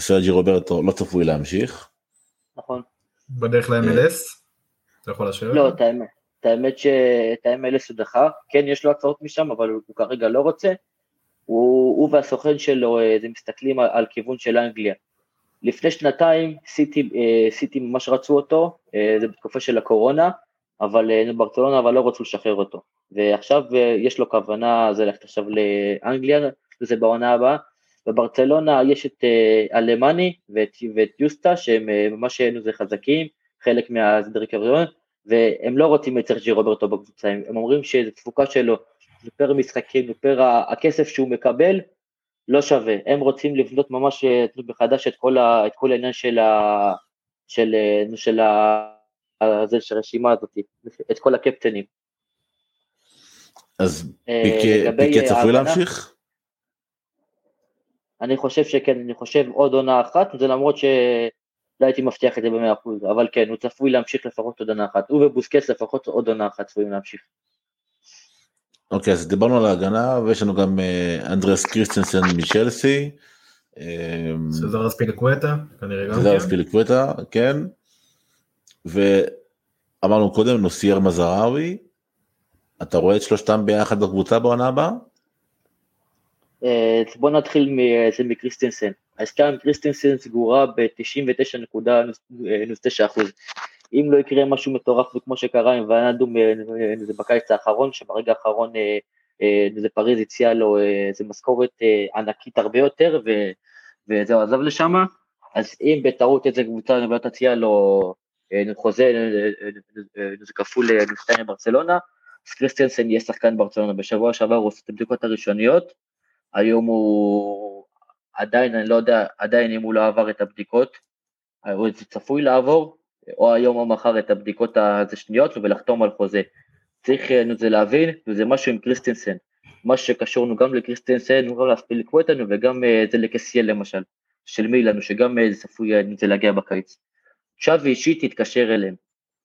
סרג'י רוברטו לא צפוי להמשיך. נכון. בדרך ל-MLS? אתה יכול לאשר? לא, את האמת, את האמת שאת ה-MLS הוא דחה, כן יש לו הצעות משם, אבל הוא כרגע לא רוצה. הוא, הוא והסוכן שלו אה, זה מסתכלים על, על כיוון של אנגליה. לפני שנתיים סיטי, אה, סיטי ממש רצו אותו, אה, זה בתקופה של הקורונה, אבל ברצלונה אבל לא רצו לשחרר אותו. ועכשיו יש לו כוונה, זה ללכת עכשיו לאנגליה, וזה בעונה הבאה. בברצלונה יש את אלמני ואת, ואת יוסטה, שהם ממש זה חזקים, חלק מהדירקטוריון, והם לא רוצים את סרג'י רוברטו בקבוצה, הם אומרים שזו תפוקה שלו פר משחקים ופר הכסף שהוא מקבל, לא שווה. הם רוצים לבנות ממש אה, מחדש את כל, ה, את כל העניין של, ה, של, אה, של, ה, זה, של הרשימה הזאת, את כל הקפטנים. אז אה, פיקה צפוי להמשיך? אני חושב שכן, אני חושב עוד עונה אחת, זה למרות שלא הייתי מבטיח את זה במאה אחוז, אבל כן, הוא צפוי להמשיך לפחות עוד עונה אחת, הוא ובוסקס לפחות עוד עונה אחת צפויים להמשיך. אוקיי, אז דיברנו על ההגנה, ויש לנו גם אה, אנדרס קריסטנסן מצ'לסי. סזר אספיליקווטה, כנראה גם סזר אספיליקווטה, כן. ואמרנו קודם, נוסייר מזרעוי. אתה רואה את שלושתם ביחד בקבוצה בעונה הבאה? אה, בוא נתחיל מקריסטנסן. העסקה עם קריסטנסן סגורה ב-99.9%. אם לא יקרה משהו מטורף כמו שקרה עם ואנדום אה, זה בקיץ האחרון, שברגע האחרון אה, אה, זה פריז הציע לו איזה משכורת ענקית הרבה יותר וזהו עזב לשם, אז אם בטעות איזה קבוצה לא תציע לו חוזה זה כפול לשתיים בברצלונה, אז קריסטיאנסן יהיה שחקן ברצלונה, בשבוע שעבר הוא עושה את הבדיקות הראשוניות, היום הוא עדיין, אני לא יודע עדיין אם הוא לא עבר את הבדיקות, הוא צפוי לעבור, או היום או מחר את הבדיקות השניות ולחתום על חוזה. צריך אה, זה להבין, וזה משהו עם קריסטנסן. מה שקשור לנו גם לקריסטנסן, גם להספיל לקווטנו וגם אה, זה לקסיאל למשל, של מילאנו, שגם אה, זה צפוי זה להגיע בקיץ. שווי אישית התקשר אליהם,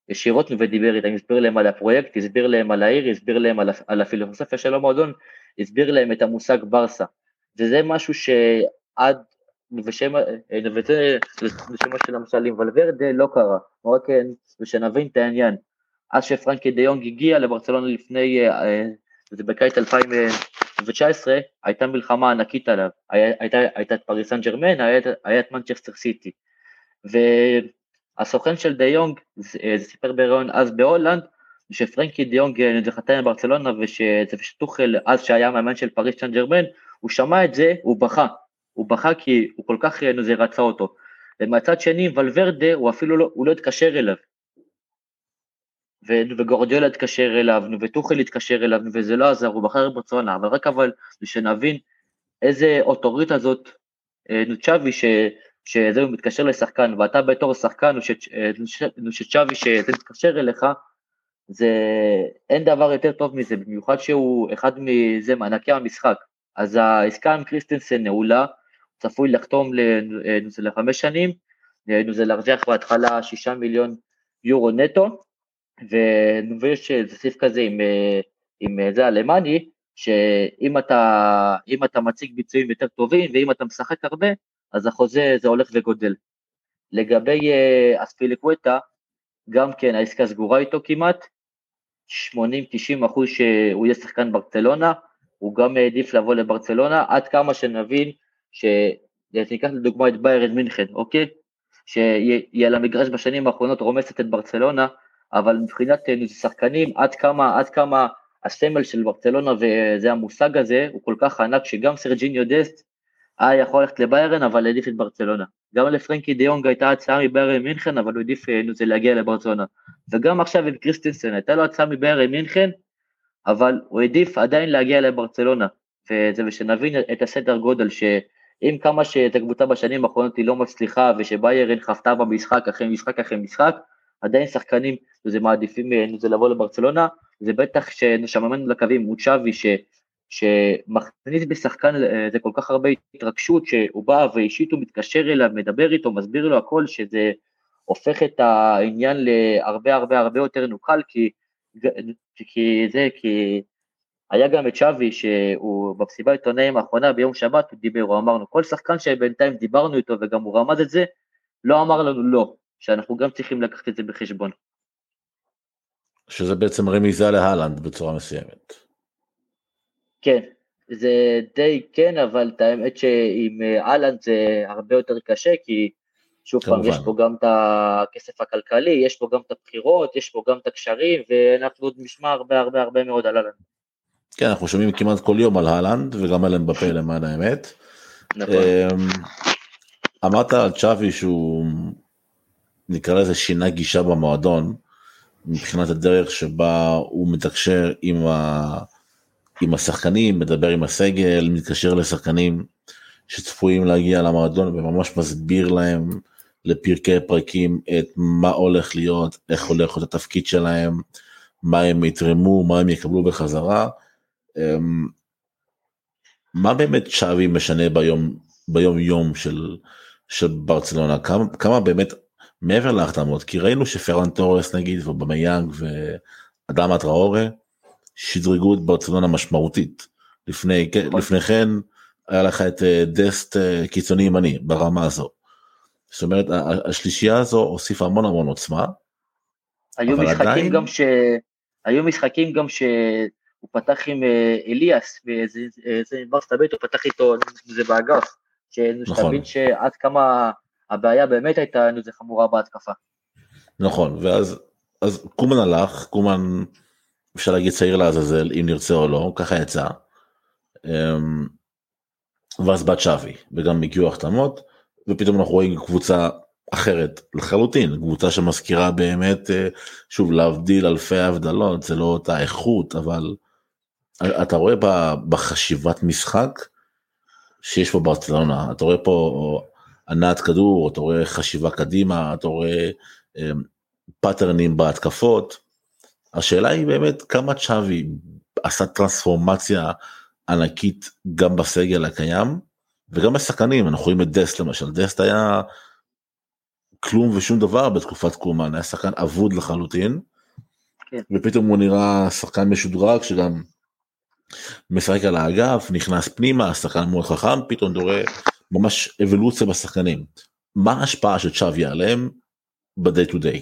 ישירות ודיבר איתם, הסביר להם על הפרויקט, הסביר להם על העיר, הסביר להם על הפילוסופיה של המועדון, הסביר להם את המושג ברסה. וזה משהו שעד ושם, לשמו של עם ולוורדה לא קרה, רק ושנבין את העניין. אז שפרנקי דה יונג הגיע לברצלונה לפני, אה, זה בקיץ 2019, הייתה מלחמה ענקית עליו, הייתה, הייתה את פריס סן ג'רמן, היה את מנצ'סטר סיטי. והסוכן של דה יונג, סיפר בהיריון אז בהולנד, שפרנקי דה יונג אה, חתם בברצלונה וש טוכל, אז שהיה מאמן של פריס סן ג'רמן, הוא שמע את זה, הוא בכה, הוא בכה כי הוא כל כך אה, זה רצה אותו. ומהצד שני, ולוורדה, הוא אפילו לא, הוא לא התקשר אליו. וגורדיאלה התקשר אליו, וטוחל התקשר אליו, וזה לא עזר, הוא בחר ברצונה, אבל רק אבל, שנבין איזה אוטוריטה זאת, אה, נוצ'אבי, ש... שזה מתקשר לשחקן, ואתה בתור שחקן, נוצ'אבי שזה מתקשר אליך, זה, אין דבר יותר טוב מזה, במיוחד שהוא אחד מזה מענקי המשחק. אז העסקה עם קריסטנסן נעולה, צפוי לחתום לחמש שנים, זה להרוויח בהתחלה שישה מיליון יורו נטו, ויש איזה סעיף כזה עם, עם זה אלמני, שאם אתה, אתה מציג ביצועים יותר טובים ואם אתה משחק הרבה, אז החוזה זה הולך וגודל. לגבי אספיליקווטה, גם כן העסקה סגורה איתו כמעט, 80-90 אחוז שהוא יהיה שחקן ברצלונה, הוא גם העדיף לבוא לברצלונה, עד כמה שנבין שניקח לדוגמה את ביירן מינכן, אוקיי? שהיא על המגרש בשנים האחרונות רומסת את ברצלונה, אבל מבחינת אה, שחקנים, עד כמה, עד כמה הסמל של ברצלונה וזה המושג הזה, הוא כל כך ענק שגם סרג'יניו דסט היה יכול ללכת לביירן, אבל העדיף את ברצלונה. גם לפרנקי דיונג הייתה הצעה מביירן מינכן, אבל הוא העדיף אה, זה להגיע לברצלונה. וגם עכשיו עם קריסטינסן, הייתה לו הצעה מביירן מינכן, אבל הוא העדיף עדיין להגיע לברצלונה. וזה ושנבין את הסדר גודל, ש... עם כמה שאת הקבוצה בשנים האחרונות היא לא מצליחה ושביירן חפתה במשחק אחרי משחק אחרי משחק, עדיין שחקנים זה מעדיפים אה, זה לבוא לברצלונה, זה בטח שנשממן לקווים מוצ'אבי ש, שמכניס בשחקן אה, זה כל כך הרבה התרגשות שהוא בא ואישית הוא מתקשר אליו, מדבר איתו, מסביר לו הכל, שזה הופך את העניין להרבה הרבה הרבה יותר נוקל, כי, כי זה, כי היה גם את שווי, שהוא במסיבה העיתונאים האחרונה ביום שבת, הוא דיבר, הוא אמרנו, כל שחקן שבינתיים דיברנו איתו וגם הוא רמז את זה, לא אמר לנו לא, שאנחנו גם צריכים לקחת את זה בחשבון. שזה בעצם רמיזה להלנד בצורה מסוימת. כן, זה די כן, אבל את האמת שעם אהלנד זה הרבה יותר קשה, כי שוב פעם, יש פה גם את הכסף הכלכלי, יש פה גם את הבחירות, יש פה גם את הקשרים, ואנחנו עוד נשמע הרבה הרבה הרבה מאוד על אהלנד. כן, אנחנו שומעים כמעט כל יום על אהלנד, וגם על אמבפה למען האמת. נכון. אמ, אמרת על צ'אבי שהוא נקרא לזה שינה גישה במועדון מבחינת הדרך שבה הוא מתקשר עם, ה... עם השחקנים, מדבר עם הסגל, מתקשר לשחקנים שצפויים להגיע למועדון וממש מסביר להם לפרקי פרקים את מה הולך להיות, איך הולך להיות התפקיד שלהם, מה הם יתרמו, מה הם יקבלו בחזרה. אמ, מה באמת צ'אבי משנה ביום, ביום יום של, של ברצלונה? כמה, כמה באמת, מעבר להחתמות, כי ראינו שפרן טורס נגיד ואובמיאנג ואדמה טראורה שדרגו את ברצלונה משמעותית. לפני, נכון. לפני כן היה לך את אה, דסט אה, קיצוני ימני ברמה הזו. זאת אומרת השלישייה הזו הוסיפה המון המון עוצמה. היו משחקים עדיין- גם ש... היו משחקים גם שהוא פתח עם אה, אליאס, איזה ברסטה בית הוא פתח איתו, זה באגף, נכון. שתבין שעד כמה הבעיה באמת הייתה זה חמורה בהתקפה. נכון ואז אז קומן הלך קומן אפשר להגיד צעיר לעזאזל אם נרצה או לא ככה יצא. אמ, ואז בא צ'אבי וגם הגיעו החתמות ופתאום אנחנו רואים קבוצה אחרת לחלוטין קבוצה שמזכירה באמת אה, שוב להבדיל אלפי הבדלות זה לא אותה איכות אבל אתה רואה בחשיבת משחק שיש פה ברצלונה אתה רואה פה הנעת כדור אתה רואה חשיבה קדימה אתה רואה אה, pattern ים בהתקפות. השאלה היא באמת כמה צ'אבי עשה טרנספורמציה ענקית גם בסגל הקיים וגם בשחקנים אנחנו רואים את דסט למשל דסט היה כלום ושום דבר בתקופת קומן היה שחקן אבוד לחלוטין כן. ופתאום הוא נראה שחקן משודרג שגם משחק על האגף נכנס פנימה שחקן מאוד חכם פתאום רואה ממש אבולוציה בשחקנים מה ההשפעה של צ'אבי עליהם ב-day to day.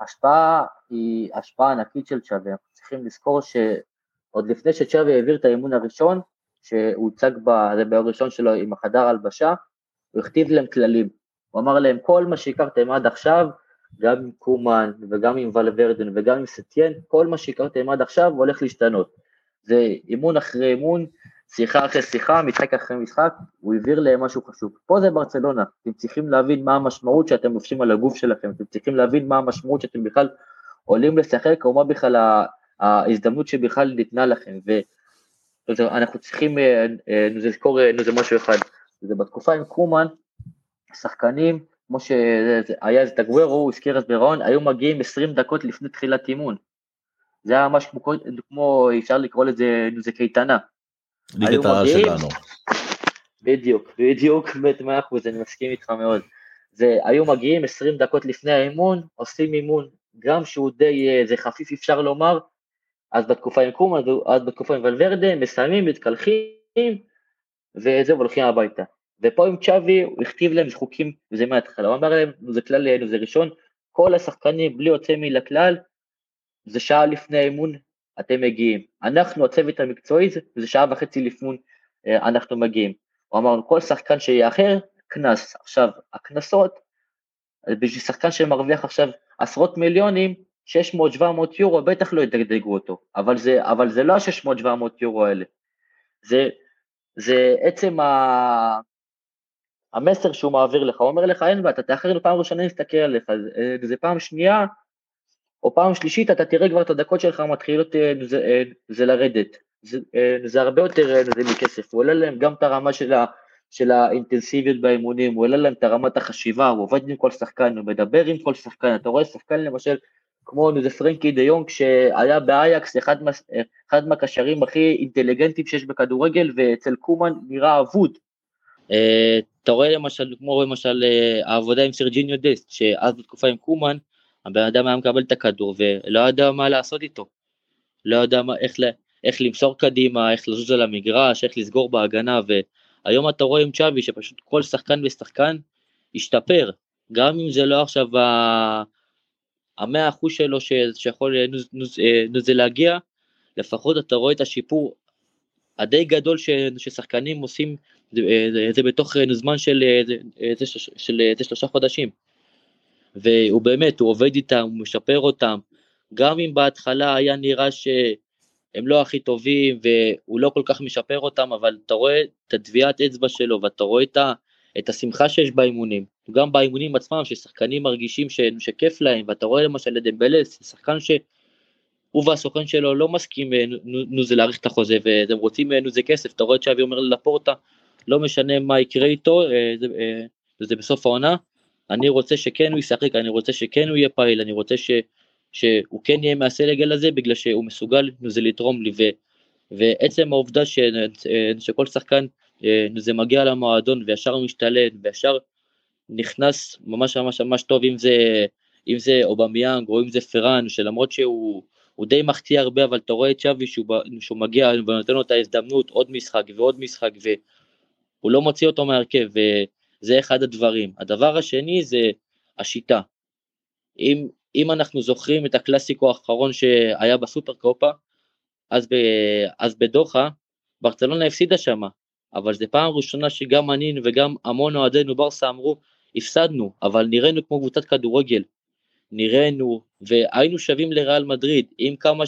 ההשפעה היא השפעה ענקית של צ'אבי, אנחנו צריכים לזכור שעוד לפני שצ'אבי העביר את האימון הראשון, שהוא הוצג ב- זה ביום הראשון שלו עם החדר הלבשה, הוא הכתיב להם כללים, הוא אמר להם כל מה שהכרתם עד עכשיו, גם עם קומן וגם עם ולוורדן וגם עם סטיין, כל מה שהכרתם עד עכשיו הולך להשתנות. זה אימון אחרי אימון, שיחה אחרי שיחה, משחק אחרי משחק, הוא העביר להם משהו חשוב. פה זה ברצלונה, אתם צריכים להבין מה המשמעות שאתם לובשים על הגוף שלכם, אתם צריכים להבין מה המשמעות שאתם בכלל עולים לשחק, או מה בכלל ההזדמנות שבכלל ניתנה לכם. ואנחנו צריכים אה, אה, לזכור אה, משהו אחד, זה בתקופה עם קומן, שחקנים, כמו שהיה איזה טגוורו, הוא הזכיר את ברון, היו מגיעים 20 דקות לפני תחילת אימון. זה היה ממש כמו, כמו אפשר לקרוא לזה, זה קייטנה. ליגת העל. שלנו. בדיוק, בדיוק, מאה אחוז, אני מסכים איתך מאוד. זה, היו מגיעים 20 דקות לפני האימון, עושים אימון, גם שהוא די, אה, זה חפיף אפשר לומר, אז בתקופה עם קומה, אז בתקופה עם ולוורדה, מסיימים, מתקלחים, וזהו, הולכים הביתה. ופה עם צ'אבי, הוא הכתיב להם חוקים, וזה מההתחלה, הוא אמר להם, זה כלל, זה ראשון, כל השחקנים, בלי יוצא מן הכלל, זה שעה לפני האימון, אתם מגיעים. אנחנו, הצוות המקצועי, זה שעה וחצי לפני אה, אנחנו מגיעים. הוא אמר, כל שחקן שיאחר, קנס. עכשיו, הקנסות, אה, בשביל שחקן שמרוויח עכשיו עשרות מיליונים, 600-700 יורו, בטח לא ידגדגו אותו. אבל זה, אבל זה לא ה-600-700 יורו האלה. זה, זה עצם ה... המסר שהוא מעביר לך, הוא אומר לך, אין בעיה, אתה תאחר פעם ראשונה נסתכל עליך, אה, זה פעם שנייה, או פעם שלישית, אתה תראה כבר את הדקות שלך מתחילות אה, זה, אה, זה לרדת. זה, אה, זה הרבה יותר זה מכסף, הוא עולה להם גם את הרמה של, ה, של האינטנסיביות באימונים, הוא עולה להם את רמת החשיבה, הוא עובד עם כל שחקן, הוא מדבר עם כל שחקן, אתה רואה שחקן למשל, כמו איזה פרנקי דה יונג שהיה באייקס, אחד, אחד מהקשרים הכי אינטליגנטיים שיש בכדורגל, ואצל קומן נראה אבוד. אתה רואה למשל, כמו למשל העבודה עם סרג'יניו דסט, שאז בתקופה עם קומן, הבן אדם היה מקבל את הכדור ולא ידע מה לעשות איתו. לא יודע מה, איך, איך למסור קדימה, איך לזוז על המגרש, איך לסגור בהגנה, והיום אתה רואה עם צ'אבי שפשוט כל שחקן ושחקן השתפר, גם אם זה לא עכשיו המאה אחוז שלו שיכול נוז, נוז, נוז, להגיע, לפחות אתה רואה את השיפור הדי גדול ש, ששחקנים עושים, זה, זה בתוך זמן של, של, של, של שלושה חודשים. והוא באמת, הוא עובד איתם, הוא משפר אותם, גם אם בהתחלה היה נראה שהם לא הכי טובים והוא לא כל כך משפר אותם, אבל אתה רואה את הטביעת אצבע שלו ואתה רואה את, ה, את השמחה שיש באימונים, גם באימונים עצמם ששחקנים מרגישים ש, שכיף להם, ואתה רואה למשל את דמבלס, שחקן שהוא והסוכן שלו לא מסכים אה, נו זה להאריך את החוזה והם רוצים נו זה כסף, אתה רואה את שווי אומר ללפורטה, לא משנה מה יקרה איתו, אה, זה, אה, זה בסוף העונה, אני רוצה שכן הוא ישחק, אני רוצה שכן הוא יהיה פעיל, אני רוצה ש, שהוא כן יהיה מהסלגל הזה בגלל שהוא מסוגל זה לתרום לי. ו, ועצם העובדה ש, שכל שחקן זה מגיע למועדון וישר משתלט וישר נכנס ממש ממש ממש טוב אם זה אם זה אובמיאנג או אם זה פראן שלמרות שהוא הוא די מחטיא הרבה אבל אתה רואה את שווי שהוא, שהוא מגיע ונותן לו את ההזדמנות עוד משחק ועוד משחק והוא לא מוציא אותו מהרכב וזה אחד הדברים. הדבר השני זה השיטה. אם, אם אנחנו זוכרים את הקלאסיקו האחרון שהיה בסופר קופה אז, ב, אז בדוחה ברצלונה הפסידה שמה אבל זו פעם ראשונה שגם אני וגם המון אוהדינו ברסה אמרו הפסדנו אבל נראינו כמו קבוצת כדורגל נראינו והיינו שווים לריאל מדריד עם כמה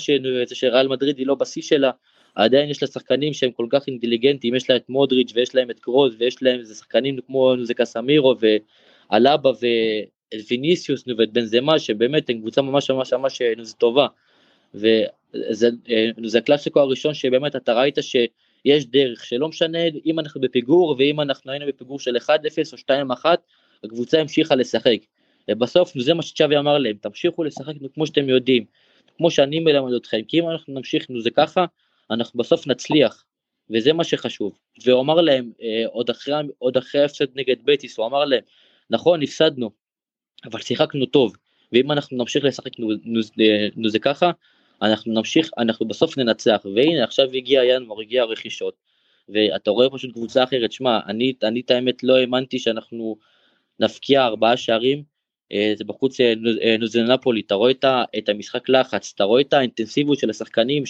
שריאל מדריד היא לא בשיא שלה עדיין יש לה שחקנים שהם כל כך אינטליגנטים יש לה את מודריץ' ויש להם את קרוז ויש להם איזה שחקנים כמו זה קסמירו ואלאבה וויניסיוס ואת בנזמה שבאמת הם קבוצה ממש ממש ממש טובה וזה הקלאסיקו הראשון שבאמת אתה ראית ש... יש דרך שלא משנה אם אנחנו בפיגור ואם אנחנו היינו בפיגור של 1-0 או 2-1 הקבוצה המשיכה לשחק. ובסוף זה מה שצ'אבי אמר להם תמשיכו לשחק כמו שאתם יודעים כמו שאני מלמד אתכם כי אם אנחנו נמשיך זה ככה אנחנו בסוף נצליח. וזה מה שחשוב. והוא אמר להם אה, עוד אחרי עוד אחרי ההפסד נגד בטיס הוא אמר להם נכון הפסדנו אבל שיחקנו טוב. ואם אנחנו נמשיך לשחק נו, זה ככה אנחנו נמשיך, אנחנו בסוף ננצח, והנה עכשיו הגיע ינואר, הגיע הרכישות, ואתה רואה פשוט קבוצה אחרת, שמע, אני, אני את האמת לא האמנתי שאנחנו נפקיע ארבעה שערים, אה, זה בחוץ אה, אה, נוזלנפולי, אתה רואה את המשחק לחץ, אתה רואה את האינטנסיביות של השחקנים,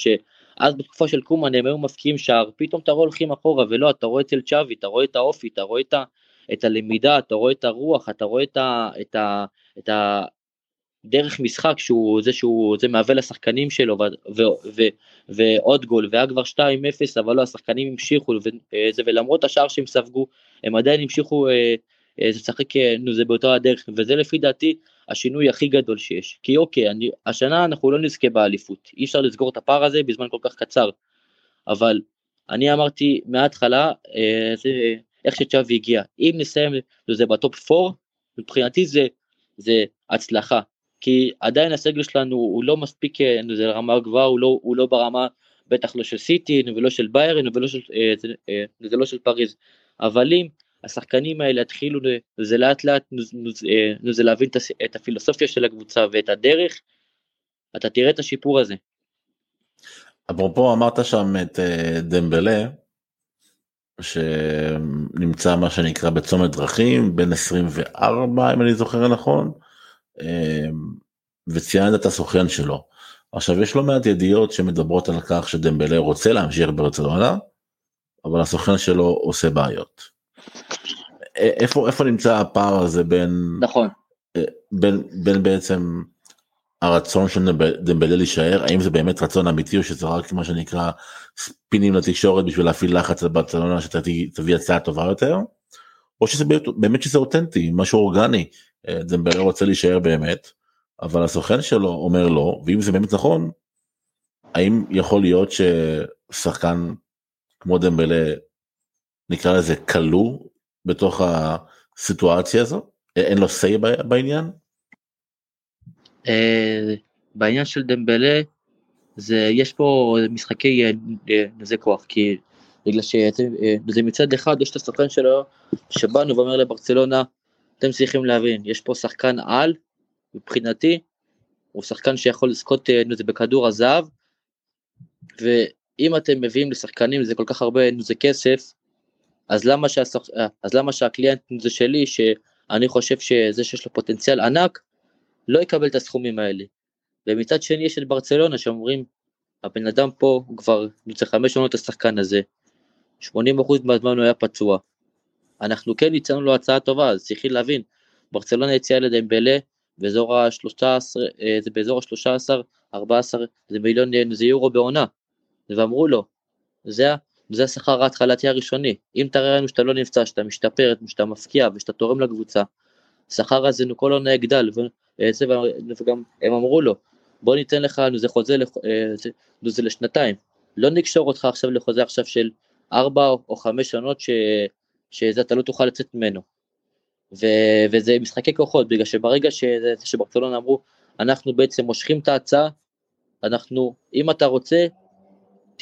שאז בתקופה של קומן הם היו מפקיעים שער, פתאום אתה רואה הולכים אחורה, ולא, אתה רואה אצל צ'אבי, אתה רואה את האופי, אתה רואה את, ה, את הלמידה, אתה רואה את הרוח, אתה רואה את, ה, את, ה, את, ה, דרך משחק שהוא זה שהוא זה מהווה לשחקנים שלו ו, ו, ו, ועוד גול והיה כבר 2-0 אבל לא השחקנים המשיכו וזה, ולמרות השאר שהם ספגו הם עדיין המשיכו אה, אה, לשחק אה, נו זה באותו הדרך. וזה לפי דעתי השינוי הכי גדול שיש. כי אוקיי אני, השנה אנחנו לא נזכה באליפות. אי אפשר לסגור את הפער הזה בזמן כל כך קצר. אבל אני אמרתי מההתחלה אה, זה איך שצ'אבי הגיע. אם נסיים זה בטופ 4 מבחינתי זה זה הצלחה. כי עדיין הסגל שלנו הוא לא מספיק, אה, זה רמה גבוהה, הוא לא, הוא לא ברמה, בטח לא של סיטי ולא של ביירן ולא של, אה, זה, אה, זה לא של פריז, אבל אם השחקנים האלה יתחילו, זה לאט לאט, זה להבין את הפילוסופיה של הקבוצה ואת הדרך, אתה תראה את השיפור הזה. אפרופו אמרת שם את דמבלה, שנמצא מה שנקרא בצומת דרכים בין 24 אם אני זוכר נכון אמ, וציינת את הסוכן שלו. עכשיו יש לא מעט ידיעות שמדברות על כך שדמבלה רוצה להמשיך ברצלונה, אבל הסוכן שלו עושה בעיות. איפה איפה נמצא הפער הזה בין נכון. אה, בין בין בעצם הרצון של דמבלה להישאר? האם זה באמת רצון אמיתי או שזה רק מה שנקרא ספינים לתקשורת בשביל להפעיל לחץ על ברצלונה שתביא הצעה טובה יותר? או שזה באמת שזה אותנטי משהו אורגני? אה, דמבלה רוצה להישאר באמת, אבל הסוכן שלו אומר לא, ואם זה באמת נכון, האם יכול להיות ששחקן כמו דמבלה, נקרא לזה כלוא בתוך הסיטואציה הזו? אין לו say בעניין? אה, בעניין של דמבלה, זה, יש פה משחקי נזי כוח, כי בגלל שזה מצד אחד יש את הסוכן שלו שבאנו ואומר לברצלונה אתם צריכים להבין, יש פה שחקן על, מבחינתי, הוא שחקן שיכול לזכות אה, בכדור הזהב, ואם אתם מביאים לשחקנים זה כל כך הרבה, זה כסף, אז למה, שהשח... אז למה שהקליינט זה שלי, שאני חושב שזה שיש לו פוטנציאל ענק, לא יקבל את הסכומים האלה. ומצד שני יש את ברצלונה שאומרים, הבן אדם פה כבר, זה חמש שנות השחקן הזה, 80% מהזמן הוא היה פצוע. אנחנו כן הצענו לו הצעה טובה, אז צריכים להבין, ברצלונה הציעה לדמבלה באזור ה-13, אה, זה באזור ה-13, 14, זה מיליון, אה, זה יורו בעונה. ואמרו לו, זה, זה השכר ההתחלתי הראשוני, אם תראה לנו שאתה לא נפצע, שאתה משתפר, שאתה מפקיע ושאתה תורם לקבוצה, השכר הזה כל עונה יגדל, אה, וגם הם אמרו לו, בוא ניתן לך, נו זה חוזה, נו זה לשנתיים, לא נקשור אותך עכשיו לחוזה עכשיו של ארבע או חמש שנות ש, שזה אתה לא תוכל לצאת ממנו. ו, וזה משחקי כוחות, בגלל שברגע ש, שברצלונה אמרו, אנחנו בעצם מושכים את ההצעה, אנחנו, אם אתה רוצה,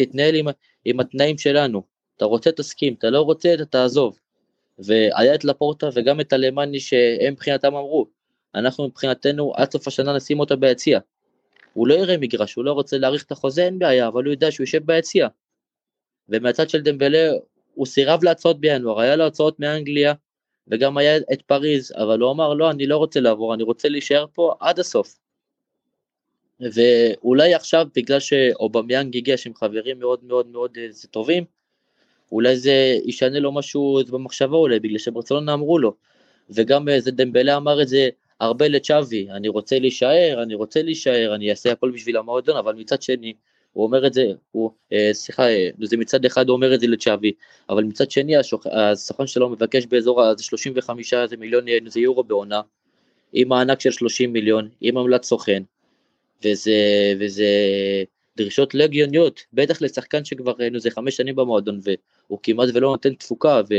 תתנהל עם, עם התנאים שלנו, אתה רוצה תסכים, אתה לא רוצה אתה תעזוב. והיה את לפורטה וגם את אלמני שהם מבחינתם אמרו, אנחנו מבחינתנו עד סוף השנה נשים אותו ביציע. הוא לא יראה מגרש, הוא לא רוצה להאריך את החוזה, אין בעיה, אבל הוא יודע שהוא יושב ביציע. ומהצד של דמבלה, הוא סירב להצעות בינואר, היה לו הצעות מאנגליה, וגם היה את פריז, אבל הוא אמר, לא, אני לא רוצה לעבור, אני רוצה להישאר פה עד הסוף. ואולי עכשיו, בגלל שאובמיאנג הגיע שהם חברים מאוד מאוד מאוד אה, טובים, אולי זה ישנה לו משהו במחשבה אולי, בגלל שברצלונה אמרו לו, וגם איזה דמבלה אמר את זה הרבה לצ'אבי, אני רוצה להישאר, אני רוצה להישאר, אני אעשה הכל בשביל המועדון, אבל מצד שני, הוא אומר את זה, הוא, אה, סליחה, אה, זה מצד אחד הוא אומר את זה לצ'אבי, אבל מצד שני הסוכן שלו מבקש באזור ה-35 מיליון זה יורו בעונה, עם מענק של 30 מיליון, עם עמלת סוכן, וזה, וזה דרישות לא הגיוניות, בטח לשחקן שכבר זה חמש שנים במועדון והוא כמעט ולא נותן תפוקה ו,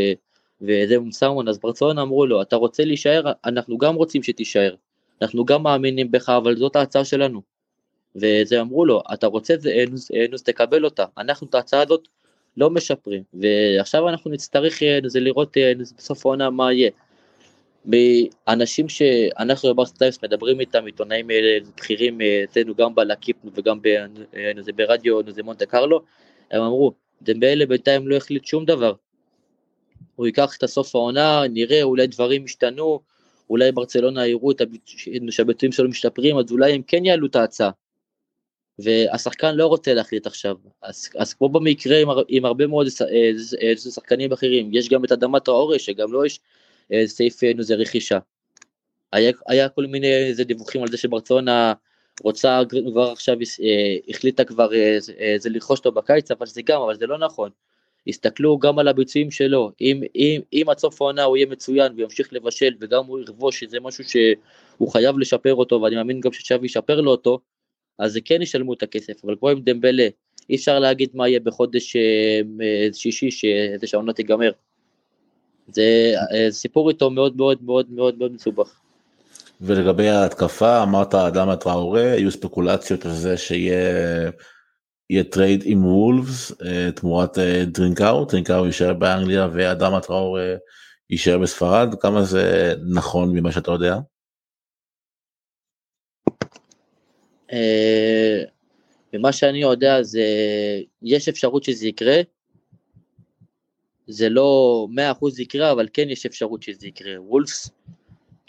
וזה מוסאמון, אז ברצלונה אמרו לו, אתה רוצה להישאר? אנחנו גם רוצים שתישאר, אנחנו גם מאמינים בך, אבל זאת ההצעה שלנו. וזה אמרו לו, אתה רוצה את זה, אנוס, אנוס תקבל אותה, אנחנו את ההצעה הזאת לא משפרים, ועכשיו אנחנו נצטרך זה לראות בסוף העונה מה יהיה. מאנשים שאנחנו בברסטייפס מדברים איתם, עיתונאים בכירים אצלנו גם בלקיפ וגם ברדיו זה מונטה קרלו, הם אמרו, דמבלה בינתיים לא החליט שום דבר. הוא ייקח את הסוף העונה, נראה, אולי דברים ישתנו, אולי ברצלונה יראו שהביצועים שלו משתפרים, אז אולי הם כן יעלו את ההצעה. והשחקן לא רוצה להחליט עכשיו. אז, אז כמו במקרה עם, עם הרבה מאוד שחקנים אחרים, יש גם את אדמת האורש, שגם לא יש אה, סעיף אה, זה רכישה. היה, היה כל מיני איזה דיווחים על זה שברצלונה רוצה כבר עכשיו, אה, החליטה כבר זה לרכוש אותו בקיץ, אבל זה גם, אבל זה לא נכון. הסתכלו גם על הביצועים שלו, אם, אם, אם עד סוף העונה הוא יהיה מצוין וימשיך לבשל וגם הוא ירבוש שזה משהו שהוא חייב לשפר אותו ואני מאמין גם שצ'אבי ישפר לו אותו, אז זה כן ישלמו את הכסף, אבל כמו עם דמבלה, אי אפשר להגיד מה יהיה בחודש שישי שזה שהעונה תיגמר. זה סיפור איתו מאוד מאוד מאוד מאוד מאוד מסובך. ולגבי ההתקפה אמרת אדמה טראורה היו ספקולציות על זה שיהיה יהיה טרייד עם וולפס תמורת טרינקאו טרינקאו יישאר באנגליה ואדמה טראורה יישאר בספרד כמה זה נכון ממה שאתה יודע. ממה שאני יודע זה יש אפשרות שזה יקרה זה לא 100% יקרה, אבל כן יש אפשרות שזה יקרה. וולפס,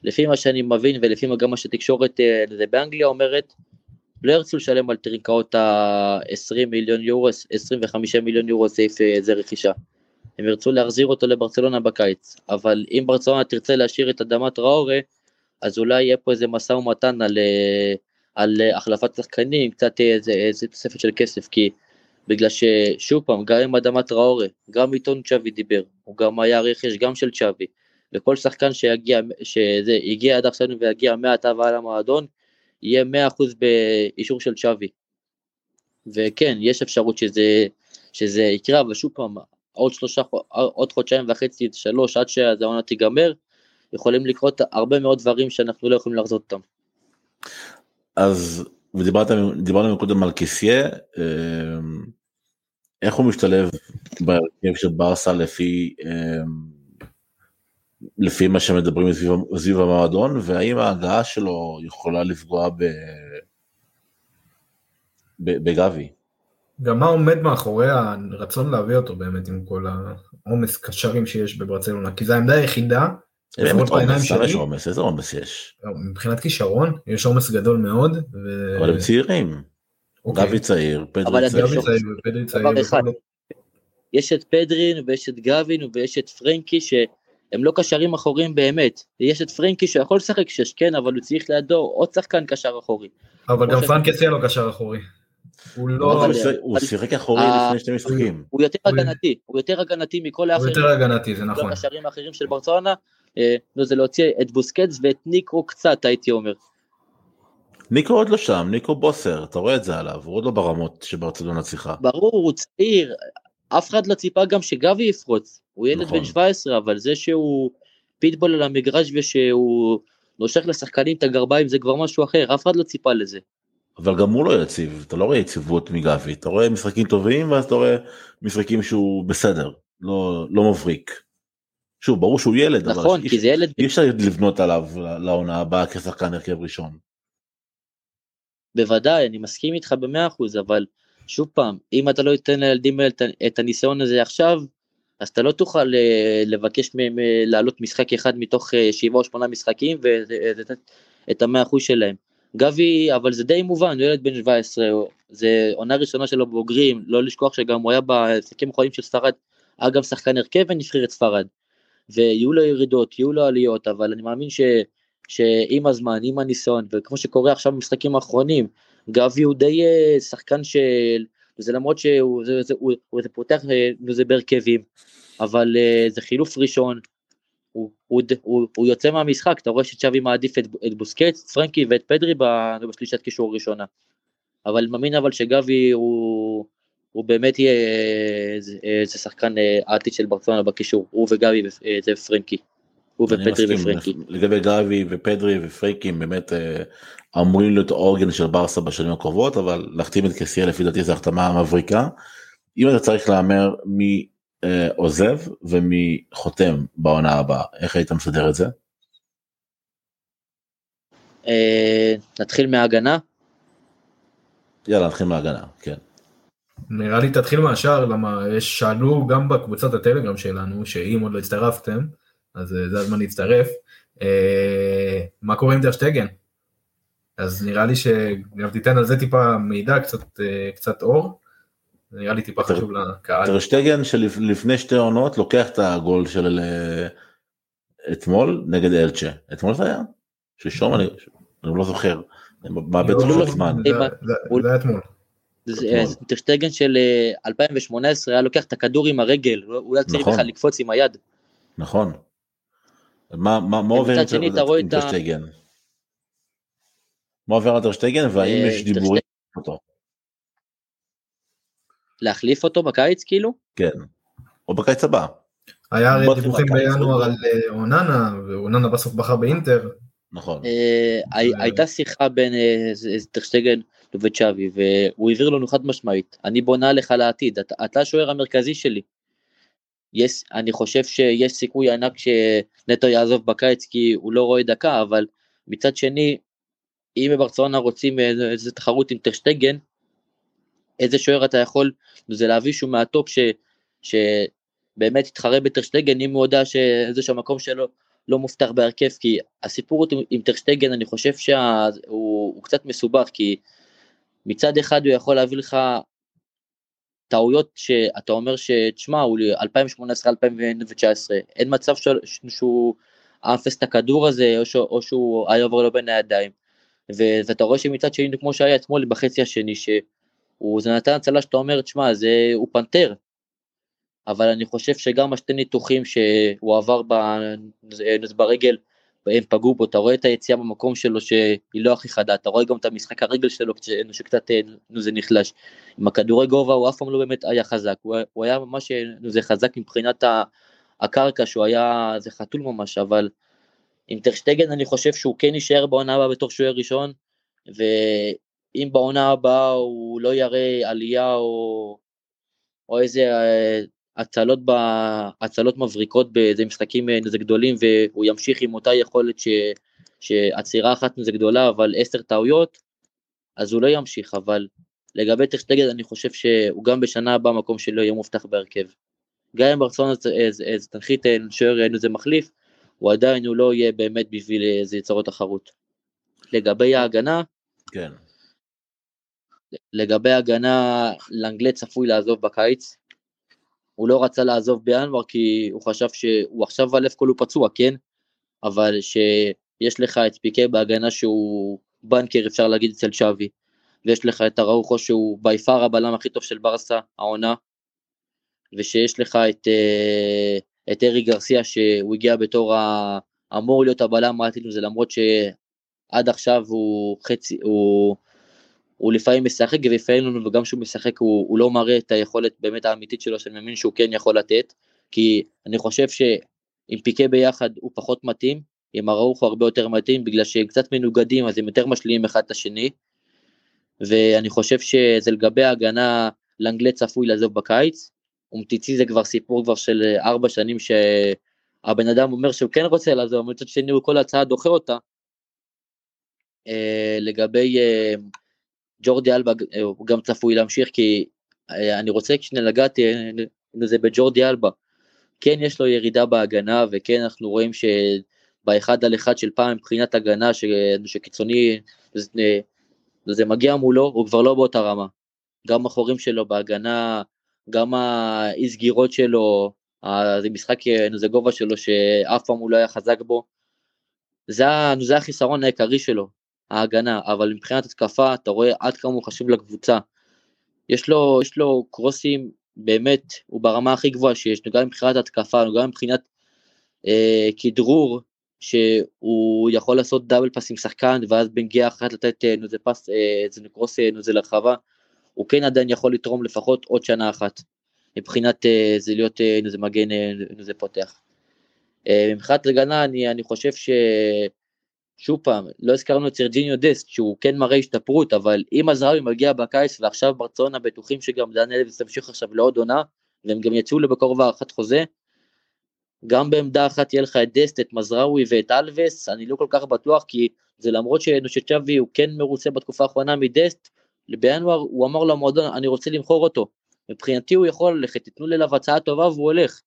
לפי מה שאני מבין ולפי גם מה שתקשורת אה, באנגליה אומרת, לא ירצו לשלם על טרינקאות ה-20 מיליון יורו, 25 מיליון יורו סעיף איזה אה, רכישה. הם ירצו להחזיר אותו לברצלונה בקיץ, אבל אם ברצלונה תרצה להשאיר את אדמת ראורה, אז אולי יהיה פה איזה משא ומתן על, אה, על החלפת שחקנים, קצת איזה, איזה תוספת של כסף, כי בגלל ששוב פעם, גם עם אדמת ראורה, גם עיתון צ'אבי דיבר, הוא גם היה רכש גם של צ'אבי, וכל שחקן שיגיע, שזה הגיע עד עכשיו ויגיע מעתה ועל המועדון, יהיה 100% באישור של צ'אבי. וכן, יש אפשרות שזה, שזה יקרה, אבל שוב פעם, עוד שלושה, עוד חודשיים וחצי, שלוש, עד שהעונה תיגמר, יכולים לקרות הרבה מאוד דברים שאנחנו לא יכולים לחזות אותם. אז ודיברנו קודם על קיסיה, אמ, איך הוא משתלב בהרכב של ברסה לפי אמ, לפי מה שמדברים סביב, סביב המועדון והאם ההגעה שלו יכולה לפגוע ב, ב, בגבי. גם מה עומד מאחורי הרצון להביא אותו באמת עם כל העומס קשרים שיש בברצלונה, כי זו העמדה היחידה, באמת עומס, יש עומס, איזה עומס יש? מבחינת כישרון, יש עומס גדול מאוד. ו... אבל הם צעירים. אוקיי. גבי צעיר, פדרי צעיר. יש את פדרין ויש את גבין ויש את פרנקי שהם לא קשרים אחוריים באמת. יש את פרנקי שיכול לשחק שש, כן, אבל הוא צריך לידו עוד שחקן קשר אחורי. אבל גם פרנקי לא קשר אחורי. הוא לא... הוא שיחק אחורי לפני שני משחקים. הוא יותר הגנתי, הוא יותר הגנתי מכל האחרים. הוא יותר הגנתי, זה נכון. הקשרים האחרים של ברצלונה, אה, זה להוציא את בוסקטס ואת ניקרו קצת, הייתי אומר. ניקו עוד לא שם, ניקו בוסר, אתה רואה את זה עליו, הוא עוד לא ברמות שברצלונה צריכה. ברור, הוא צעיר, אף אחד לא ציפה גם שגבי יפרוץ, הוא ילד נכון. בן 17, אבל זה שהוא פיטבול על המגרש ושהוא נושך לשחקנים את הגרביים זה כבר משהו אחר, אף אחד לא ציפה לזה. אבל גם הוא לא יציב, אתה לא רואה יציבות מגבי, אתה רואה משחקים טובים ואז אתה רואה משחקים שהוא בסדר, לא, לא מבריק. שוב, ברור שהוא ילד, נכון, אבל כי זה ילד... אי אפשר לבנות עליו לעונה הבאה כשחקן הרכב ראשון. בוודאי, אני מסכים איתך במאה אחוז, אבל שוב פעם, אם אתה לא ייתן לילדים את הניסיון הזה עכשיו, אז אתה לא תוכל אה, לבקש מהם לעלות משחק אחד מתוך אה, שבעה או שמונה משחקים ולתת את המאה אחוז שלהם. גבי, אבל זה די מובן, הוא ילד בן 17, זה עונה ראשונה שלו בוגרים, לא לשכוח שגם הוא היה בעסקים האחרונים של ספרד, אגב שחקן הרכב ונבחרת ספרד. ויהיו לו ירידות, יהיו לו עליות, אבל אני מאמין ש... שעם הזמן, עם הניסיון, וכמו שקורה עכשיו במשחקים האחרונים, גבי הוא די אה, שחקן של, זה למרות שהוא זה, זה, הוא, זה פותח אה, זה בהרכבים, אבל אה, זה חילוף ראשון, הוא, הוא, הוא, הוא יוצא מהמשחק, אתה רואה שצ'אבי מעדיף את, את בוסקט, פרנקי ואת פדרי בשלישת קישור ראשונה. אבל מאמין אבל שגבי הוא, הוא באמת יהיה איזה שחקן העתיד של ברצלונה בקישור, הוא וגבי ופרנקי. הוא ופדרי ופרנקי. לגבי גבי ופדרי ופרנקי באמת אה, אמורים להיות אורגן של ברסה בשנים הקרובות אבל להחתים את קסיה לפי דעתי זו החתמה מבריקה. אם אתה צריך להמר מי אה, עוזב ומי חותם בעונה הבאה איך היית מסדר את זה? אה, נתחיל מההגנה. יאללה נתחיל מההגנה כן. נראה לי תתחיל מהשאר למה שאלו גם בקבוצת הטלגרם שלנו שאם עוד לא הצטרפתם אז אה, זה הזמן להצטרף. אה, מה קורה עם דרשטגן? אז נראה לי שגם תיתן על זה טיפה מידע, קצת, אה, קצת אור. נראה לי טיפה חשוב לקהל. דרשטגן שלפני שתי עונות לוקח את הגול של אתמול נגד אלצ'ה. אתמול זה היה? שלשום אני לא זוכר. מאבד לא, לא, זמן. זה היה אתמול. טרשטגן של 2018 היה לוקח את הכדור עם הרגל, הוא היה צריך נכון. בכלל לקפוץ עם היד. נכון. מה, מה, מה עובר עם טרשטגן? מה עובר על טרשטגן והאם יש אה, דיבורים אותו? להחליף אותו בקיץ כאילו? כן, או בקיץ הבא. היה הרי דיווחים בינואר על אה, אוננה, ואוננה בסוף בחר באינטר. נכון. אה, הייתה שיחה בין טרשטגן וצ'אבי, והוא העביר לנו חד משמעית, אני בונה לך לעתיד, אתה השוער המרכזי שלי. יש, אני חושב שיש סיכוי ענק שנטו יעזוב בקיץ כי הוא לא רואה דקה, אבל מצד שני, אם בברצלונה רוצים איזה תחרות עם טרשטגן, איזה שוער אתה יכול, זה להביא שהוא מהטופ ש, שבאמת יתחרה בטרשטגן, אם הוא יודע שזה שהמקום שלו לא מובטח בהרכב, כי הסיפור עם, עם טרשטגן, אני חושב שהוא קצת מסובך, כי מצד אחד הוא יכול להביא לך טעויות שאתה אומר שתשמע הוא 2018-2019 אין מצב ש... שהוא אפס את הכדור הזה או, ש... או שהוא היה עובר לו בין הידיים. ואתה רואה שמצד שני כמו שהיה אתמול בחצי השני שהוא זה נתן הצלה שאתה אומר תשמע זה הוא פנתר. אבל אני חושב שגם השתי ניתוחים שהוא עבר ברגל הם פגעו בו, אתה רואה את היציאה במקום שלו שהיא לא הכי חדה, אתה רואה גם את המשחק הרגל שלו שקצת אה, זה נחלש. עם הכדורי גובה הוא אף פעם לא באמת היה חזק, הוא, הוא היה ממש אה, זה חזק מבחינת הקרקע שהוא היה, זה חתול ממש, אבל עם טרשטגן אני חושב שהוא כן יישאר בעונה הבאה בתור שוער ראשון, ואם בעונה הבאה הוא לא יראה עלייה או, או איזה אה, הצלות, ב... הצלות מבריקות באיזה משחקים איזה אה, גדולים והוא ימשיך עם אותה יכולת ש... שעצירה אחת זה גדולה אבל עשר טעויות אז הוא לא ימשיך אבל לגבי טרשטגן אני חושב שהוא גם בשנה הבאה מקום שלו יהיה מובטח בהרכב. גם אם ברצון זה תנחית שוער איזה מחליף, הוא עדיין הוא לא יהיה באמת בשביל איזה יצרות תחרות. לגבי ההגנה, כן. לגבי ההגנה, לנגלה צפוי לעזוב בקיץ. הוא לא רצה לעזוב בינואר כי הוא חשב שהוא עכשיו כל הוא פצוע, כן? אבל שיש לך את פיקה בהגנה שהוא בנקר אפשר להגיד אצל שווי, ויש לך את הראוכו שהוא בי פאר הבלם הכי טוב של ברסה העונה, ושיש לך את, אה, את ארי גרסיה שהוא הגיע בתור ה... אמור להיות הבלם העתיד זה למרות שעד עכשיו הוא חצי, הוא, הוא לפעמים משחק ולפעמים לנו וגם כשהוא משחק הוא, הוא לא מראה את היכולת באמת האמיתית שלו שאני מאמין שהוא כן יכול לתת כי אני חושב שעם פיקה ביחד הוא פחות מתאים עם הראוך הוא הרבה יותר מתאים בגלל שהם קצת מנוגדים אז הם יותר משלימים אחד את השני ואני חושב שזה לגבי ההגנה לאנגלט צפוי לעזוב בקיץ אומטיצי זה כבר סיפור כבר של ארבע שנים שהבן אדם אומר שהוא כן רוצה לעזוב, מצד שני הוא כל הצעה דוחה אותה. אה, לגבי אה, ג'ורדי אלבה הוא גם צפוי להמשיך כי אני רוצה כשאני לגעתי זה בג'ורדי אלבה. כן יש לו ירידה בהגנה וכן אנחנו רואים שבאחד על אחד של פעם מבחינת הגנה שקיצוני זה, זה מגיע מולו הוא כבר לא באותה רמה. גם החורים שלו בהגנה גם האי סגירות שלו, זה משחק, זה גובה שלו שאף פעם הוא לא היה חזק בו. זה, זה החיסרון העיקרי שלו, ההגנה, אבל מבחינת התקפה אתה רואה עד כמה הוא חשוב לקבוצה. יש לו, יש לו קרוסים, באמת, הוא ברמה הכי גבוהה שיש, גם מבחינת התקפה, גם מבחינת אה, כדרור, שהוא יכול לעשות double pass עם שחקן, ואז בנגיעה אחת לתת אה, איזה פס, איזה אה, cross איזה לרחבה. הוא כן עדיין יכול לתרום לפחות עוד שנה אחת, מבחינת אה, זה להיות איזה אה, מגן, איזה אה, פותח. מבחינת הגנה אני, אני חושב ש... שוב פעם, לא הזכרנו את סרג'ינו דסט, שהוא כן מראה השתפרות, אבל אם אזפי מגיע בקיץ ועכשיו ברצלונה בטוחים שגם דני אלבס ימשיך עכשיו לעוד עונה, והם גם יצאו לבקרוב הארכת חוזה, גם בעמדה אחת יהיה לך את דסט, את מזראוי ואת אלווס, אני לא כל כך בטוח, כי זה למרות שצ'אבי הוא כן מרוצה בתקופה האחרונה מדסט, בינואר הוא אמר למועדון אני רוצה למכור אותו, מבחינתי הוא יכול ללכת, תיתנו לי אליו הצעה טובה והוא הולך.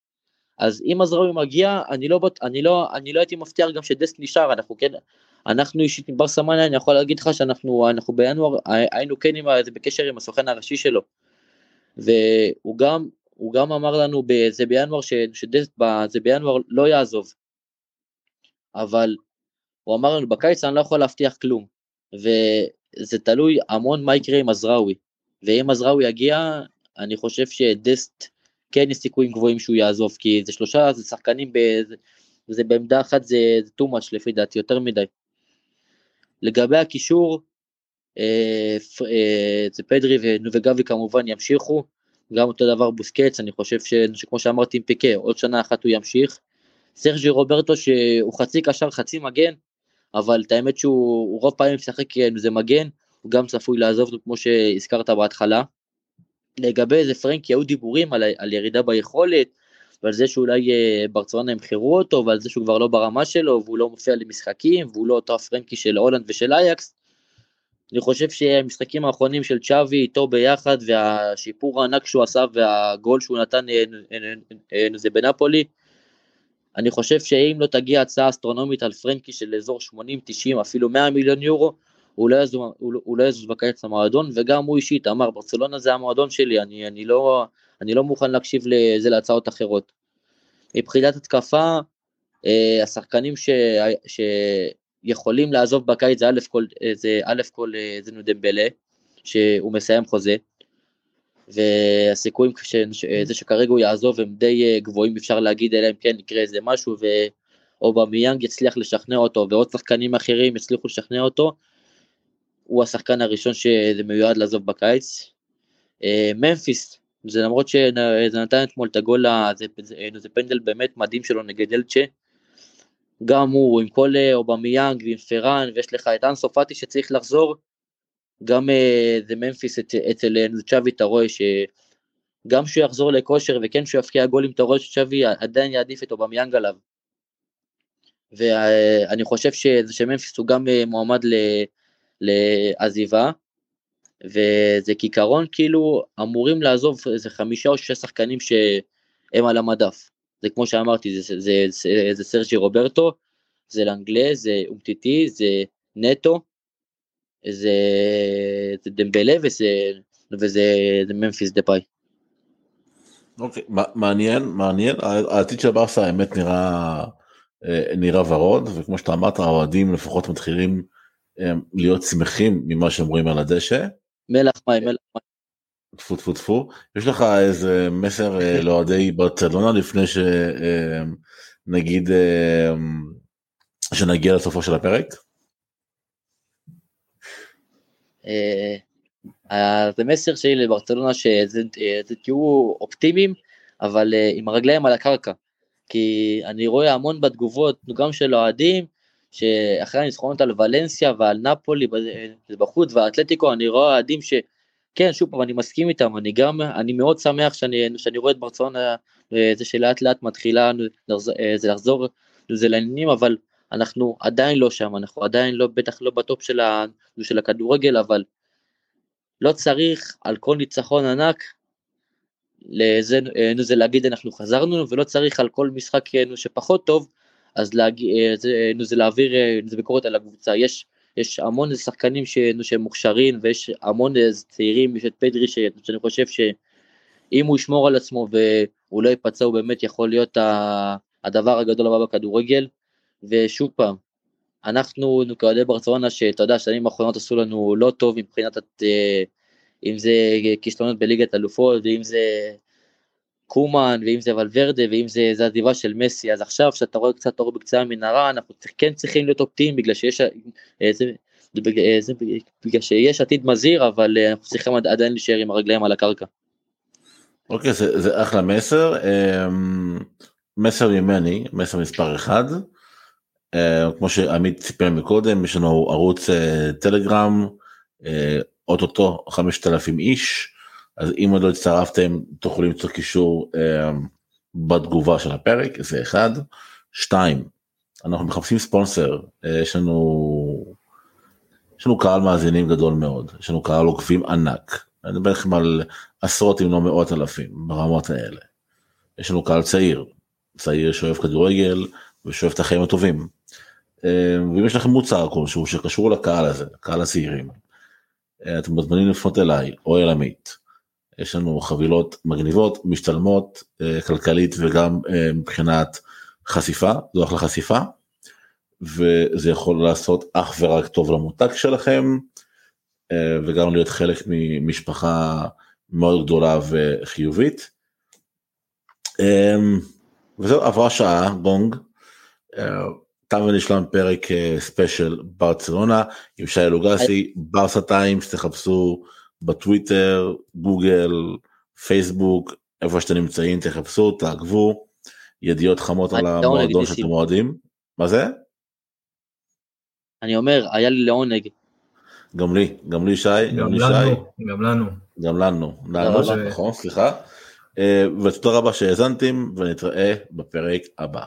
אז אם עזרוי מגיע, אני לא, אני לא, אני לא הייתי מבטיח גם שדסק נשאר, אנחנו כן, אנחנו אישית עם בר סמניה, אני יכול להגיד לך שאנחנו אנחנו בינואר היינו כן עם, בקשר עם הסוכן הראשי שלו. והוא גם, הוא גם אמר לנו זה בינואר שדסק זה בינואר לא יעזוב. אבל הוא אמר לנו בקיץ אני לא יכול להבטיח כלום. זה תלוי המון מה יקרה עם עזראוי. ואם עזראוי יגיע, אני חושב שדסט כן יש סיכויים גבוהים שהוא יעזוב, כי זה שלושה, זה שחקנים, זה, זה בעמדה אחת זה, זה too much לפי דעתי, יותר מדי. לגבי הקישור, אה, אה, זה פדרי וגבי כמובן ימשיכו, גם אותו דבר בוסקץ, אני חושב ש, שכמו שאמרתי עם פיקה, עוד שנה אחת הוא ימשיך. סרג'י רוברטו שהוא חצי קשר חצי מגן, אבל את האמת שהוא רוב פעמים משחק עם זה מגן, הוא גם צפוי לעזוב כמו שהזכרת בהתחלה. לגבי איזה פרנקי היו דיבורים על, על ירידה ביכולת, ועל זה שאולי אה, ברצלונה ימכרו אותו, ועל זה שהוא כבר לא ברמה שלו, והוא לא מופיע למשחקים, והוא לא אותו הפרנקי של הולנד ושל אייקס. אני חושב שהמשחקים האחרונים של צ'אבי איתו ביחד, והשיפור הענק שהוא עשה, והגול שהוא נתן אה, אה, זה בנפולי, אני חושב שאם לא תגיע הצעה אסטרונומית על פרנקי של אזור 80, 90, אפילו 100 מיליון יורו, לא יזוז, הוא לא יזוז בקיץ למועדון, וגם הוא אישית אמר, ברצלונה זה המועדון שלי, אני, אני, לא, אני לא מוכן להקשיב לזה להצעות אחרות. מבחינת התקפה, אה, השחקנים ש, שיכולים לעזוב בקיץ זה א' כל, זה א' כל אה, זה נודמבלה, שהוא מסיים חוזה, והסיכויים שזה שכרגע הוא יעזוב הם די אה, גבוהים אפשר להגיד אלא אם כן יקרה איזה משהו ואובמיאנג יצליח לשכנע אותו ועוד שחקנים אחרים יצליחו לשכנע אותו הוא השחקן הראשון שזה מיועד לעזוב בקיץ. אה, ממפיס זה למרות שזה נתן אתמול את הגול זה, זה, זה פנדל באמת מדהים שלו נגד אלצ'ה גם הוא עם כל אה, אובמיאנג ועם פראן ויש לך את אנסו פאטי שצריך לחזור גם אה, זה ממפיס אצל צ'אבי אתה רואה שגם שהוא יחזור לכושר וכן שהוא יבקיע גולים אתה רואה שצ'אבי עדיין יעדיף את אובמיאנג עליו. ואני חושב שממפיס הוא גם אה, מועמד לעזיבה. וזה עקרון כאילו אמורים לעזוב איזה חמישה או שישה שחקנים שהם על המדף. זה כמו שאמרתי, זה, זה, זה, זה סרג'י רוברטו, זה לנגלה, זה אומטיטי, זה נטו, זה, זה דמבלה וזה, וזה ממפיס דה פאי. אוקיי, מעניין, מעניין, העתיד של ברסה האמת נראה, אה, נראה ורוד, וכמו שאתה אמרת, האוהדים לפחות מתחילים להיות שמחים ממה שהם רואים על הדשא. מלח מים, מלח מים. טפו טפו טפו. יש לך איזה מסר אה, לאוהדי ברצלונה לפני שנגיד שנגיע לסופו של הפרק? אז המסר שלי לברצלונה שתהיו אופטימיים, אבל אה, עם הרגליים על הקרקע. כי אני רואה המון בתגובות, גם של אוהדים, שאחרי הניצחונות על ולנסיה ועל נפולי בחוץ והאתלטיקו, אני רואה אוהדים ש... כן, שוב פעם, אני מסכים איתם, אני גם, אני מאוד שמח שאני, שאני רואה את ברצלונה, אה, זה שלאט לאט מתחילה, אה, זה לחזור, זה לעניינים, אבל אנחנו עדיין לא שם, אנחנו עדיין לא, בטח לא בטופ של, ה, של הכדורגל, אבל לא צריך על כל ניצחון ענק לזה, זה להגיד אנחנו חזרנו ולא צריך על כל משחק שפחות טוב אז להגיד, זה, זה להעביר זה ביקורת על הקבוצה. יש יש המון שחקנים ש, שהם מוכשרים ויש המון צעירים יש את פדרי ש, שאני חושב שאם הוא ישמור על עצמו והוא לא ייפצע הוא באמת יכול להיות הדבר הגדול הבא בכדורגל. ושוב פעם אנחנו כאוהדי ברצלונה שאתה יודע שנים האחרונות עשו לנו לא טוב מבחינת את, אה, אם זה כישלונות בליגת אלופות ואם זה קומן ואם זה ולוורדה ואם זה, זה עזיבה של מסי אז עכשיו שאתה רואה קצת אור בקצה המנהרה אנחנו כן צריכים להיות אופטימיים בגלל שיש אה, זה, אה, בגלל שיש עתיד מזהיר אבל אנחנו צריכים עדיין להישאר עם הרגליים על הקרקע. אוקיי זה, זה אחלה מסר אמ, מסר ממני מסר מספר אחד. אה, כמו שעמית סיפר מקודם יש לנו ערוץ אה, טלגרם אה, אוטוטו 5,000 איש אז אם עוד לא הצטרפתם תוכלו למצוא קישור בתגובה של הפרק זה אחד. שתיים אנחנו מחפשים ספונסר יש לנו יש לנו קהל מאזינים גדול מאוד יש לנו קהל עוקבים ענק אני מדבר לכם על עשרות אם לא מאות אלפים ברמות האלה. יש לנו קהל צעיר צעיר שאוהב כדורגל ושואף את החיים הטובים. אה, ואם יש לכם מוצר כלשהו שקשור לקהל הזה, קהל הצעירים, אה, אתם מוזמנים לפנות אליי או אל עמית. יש לנו חבילות מגניבות, משתלמות אה, כלכלית וגם מבחינת חשיפה, זו אחלה חשיפה. וזה יכול לעשות אך ורק טוב למותג שלכם וגם להיות חלק ממשפחה מאוד גדולה וחיובית. וזהו עברה שעה גונג. תם ונשלם פרק ספיישל ברצלונה עם שי לוגסי ברסה טיימס תחפשו בטוויטר גוגל פייסבוק איפה שאתם נמצאים תחפשו תעקבו ידיעות חמות על המועדון שאתם אוהדים. מה זה? אני אומר היה לי לעונג. גם לי גם לי שי גם לי שי. גם לנו. גם לנו. נכון סליחה. ותודה רבה שהאזנתם ונתראה בפרק הבא.